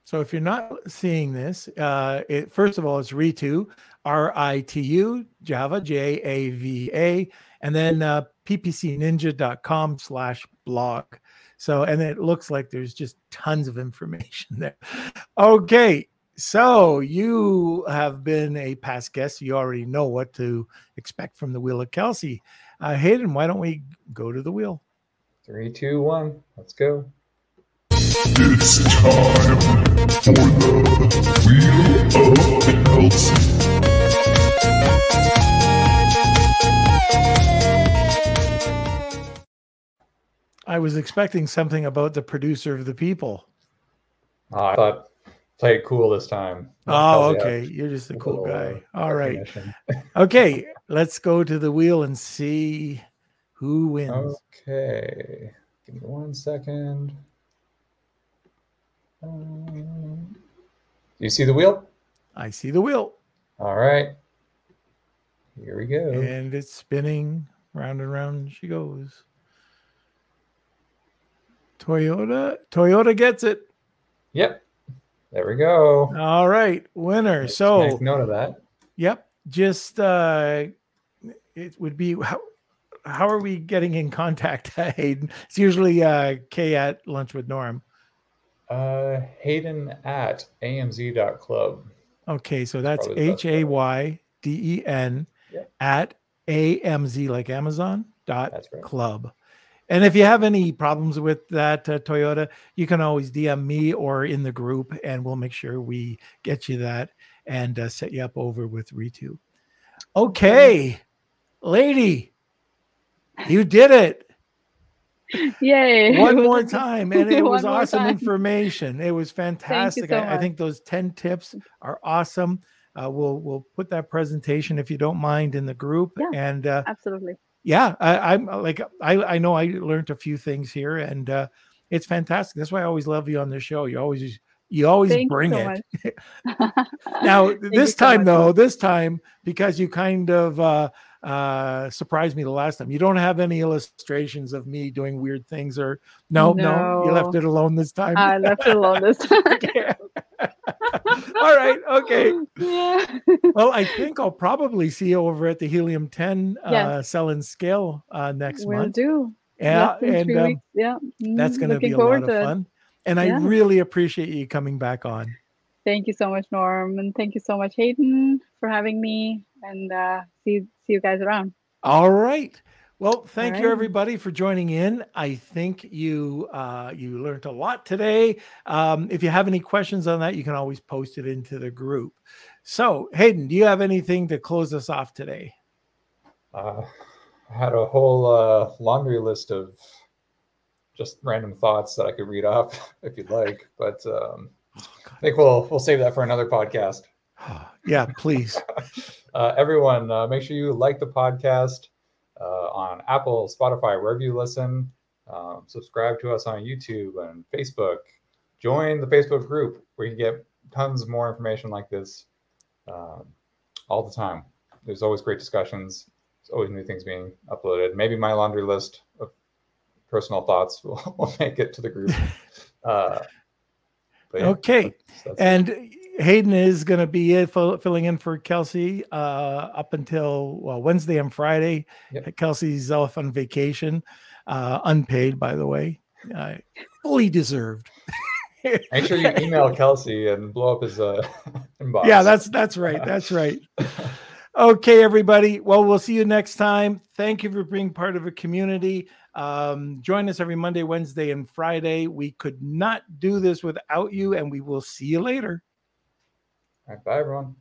So if you're not seeing this, uh, it, first of all, it's Ritu, R I T U, Java, J A V A, and then uh, ppcninja.com slash blog. So, and it looks like there's just tons of information there. Okay. So you have been a past guest. You already know what to expect from the Wheel of Kelsey. Uh, Hayden, why don't we go to the wheel? Three, two, one. Let's go. It's time for the Wheel of Kelsey. I was expecting something about the producer of the people. Ah, I thought play it cool this time. Oh, okay. You're just a cool guy. All right. Okay. Let's go to the wheel and see who wins. Okay. Give me one second. Um, do you see the wheel? I see the wheel All right. Here we go. and it's spinning round and round she goes. Toyota. Toyota gets it. Yep. There we go. All right. Winner. So, Make note of that. yep. Just, uh, it would be how, how are we getting in contact, Hayden? It's usually uh, K at lunch with Norm. Uh, Hayden at amz.club. Okay, so that's Probably the best H A Y D E N Yep. at A M Z like Amazon dot right. club. And if you have any problems with that uh, Toyota, you can always DM me or in the group, and we'll make sure we get you that and uh, set you up over with Ritu. Okay, lady, you did it Yay. one more time, and it was awesome time. information. It was fantastic. so I, I think those ten tips are awesome. Uh, we'll we'll put that presentation if you don't mind in the group, Yeah. and uh, Absolutely. yeah, I, I'm like I I know I learned a few things here, and uh, it's fantastic. That's why I always love you on the show. You always you always Thank bring you so it. Now this time much. though, this time because you kind of uh, uh, surprised me the last time. You don't have any illustrations of me doing weird things, or no, no, you left it alone this time. I left it alone this time. All right, okay. Yeah. Well, I think I'll probably see you over at the Helium 10 uh, Yes. sell and scale uh, next Will month. do. Yeah, and um, weeks. Yeah. that's Mm, going to be a lot of fun. And I really appreciate you coming back on. Thank you so much, Norm, and thank you so much, Hayden, for having me. And uh, see see you guys around. All right. Well, thank you everybody for joining in. I think you uh, you learned a lot today. Um, if you have any questions on that, you can always post it into the group. So, Hayden, do you have anything to close us off today? Uh, I had a whole uh, laundry list of just random thoughts that I could read off if you'd like. But um, I think we'll we'll save that for another podcast. yeah, please. uh, everyone, uh, make sure you like the podcast uh, on Apple, Spotify, wherever you listen. Um, subscribe to us on YouTube and Facebook. Join the Facebook group where you get tons more information like this um, all the time. There's always great discussions. There's always new things being uploaded. Maybe my laundry list of personal thoughts will, will make it to the group. Uh, yeah, okay. That's, that's and Hayden is going to be it, filling in for Kelsey uh, up until well, Wednesday and Friday. Yep. Kelsey's off on vacation, uh, unpaid, by the way, uh, fully deserved. Make sure you email Kelsey and blow up his uh, inbox. Yeah, that's that's right. That's right. okay, everybody. Well, we'll see you next time. Thank you for being part of a community. Um, join us every Monday, Wednesday, and Friday. We could not do this without you, and we will see you later. Right, bye, everyone.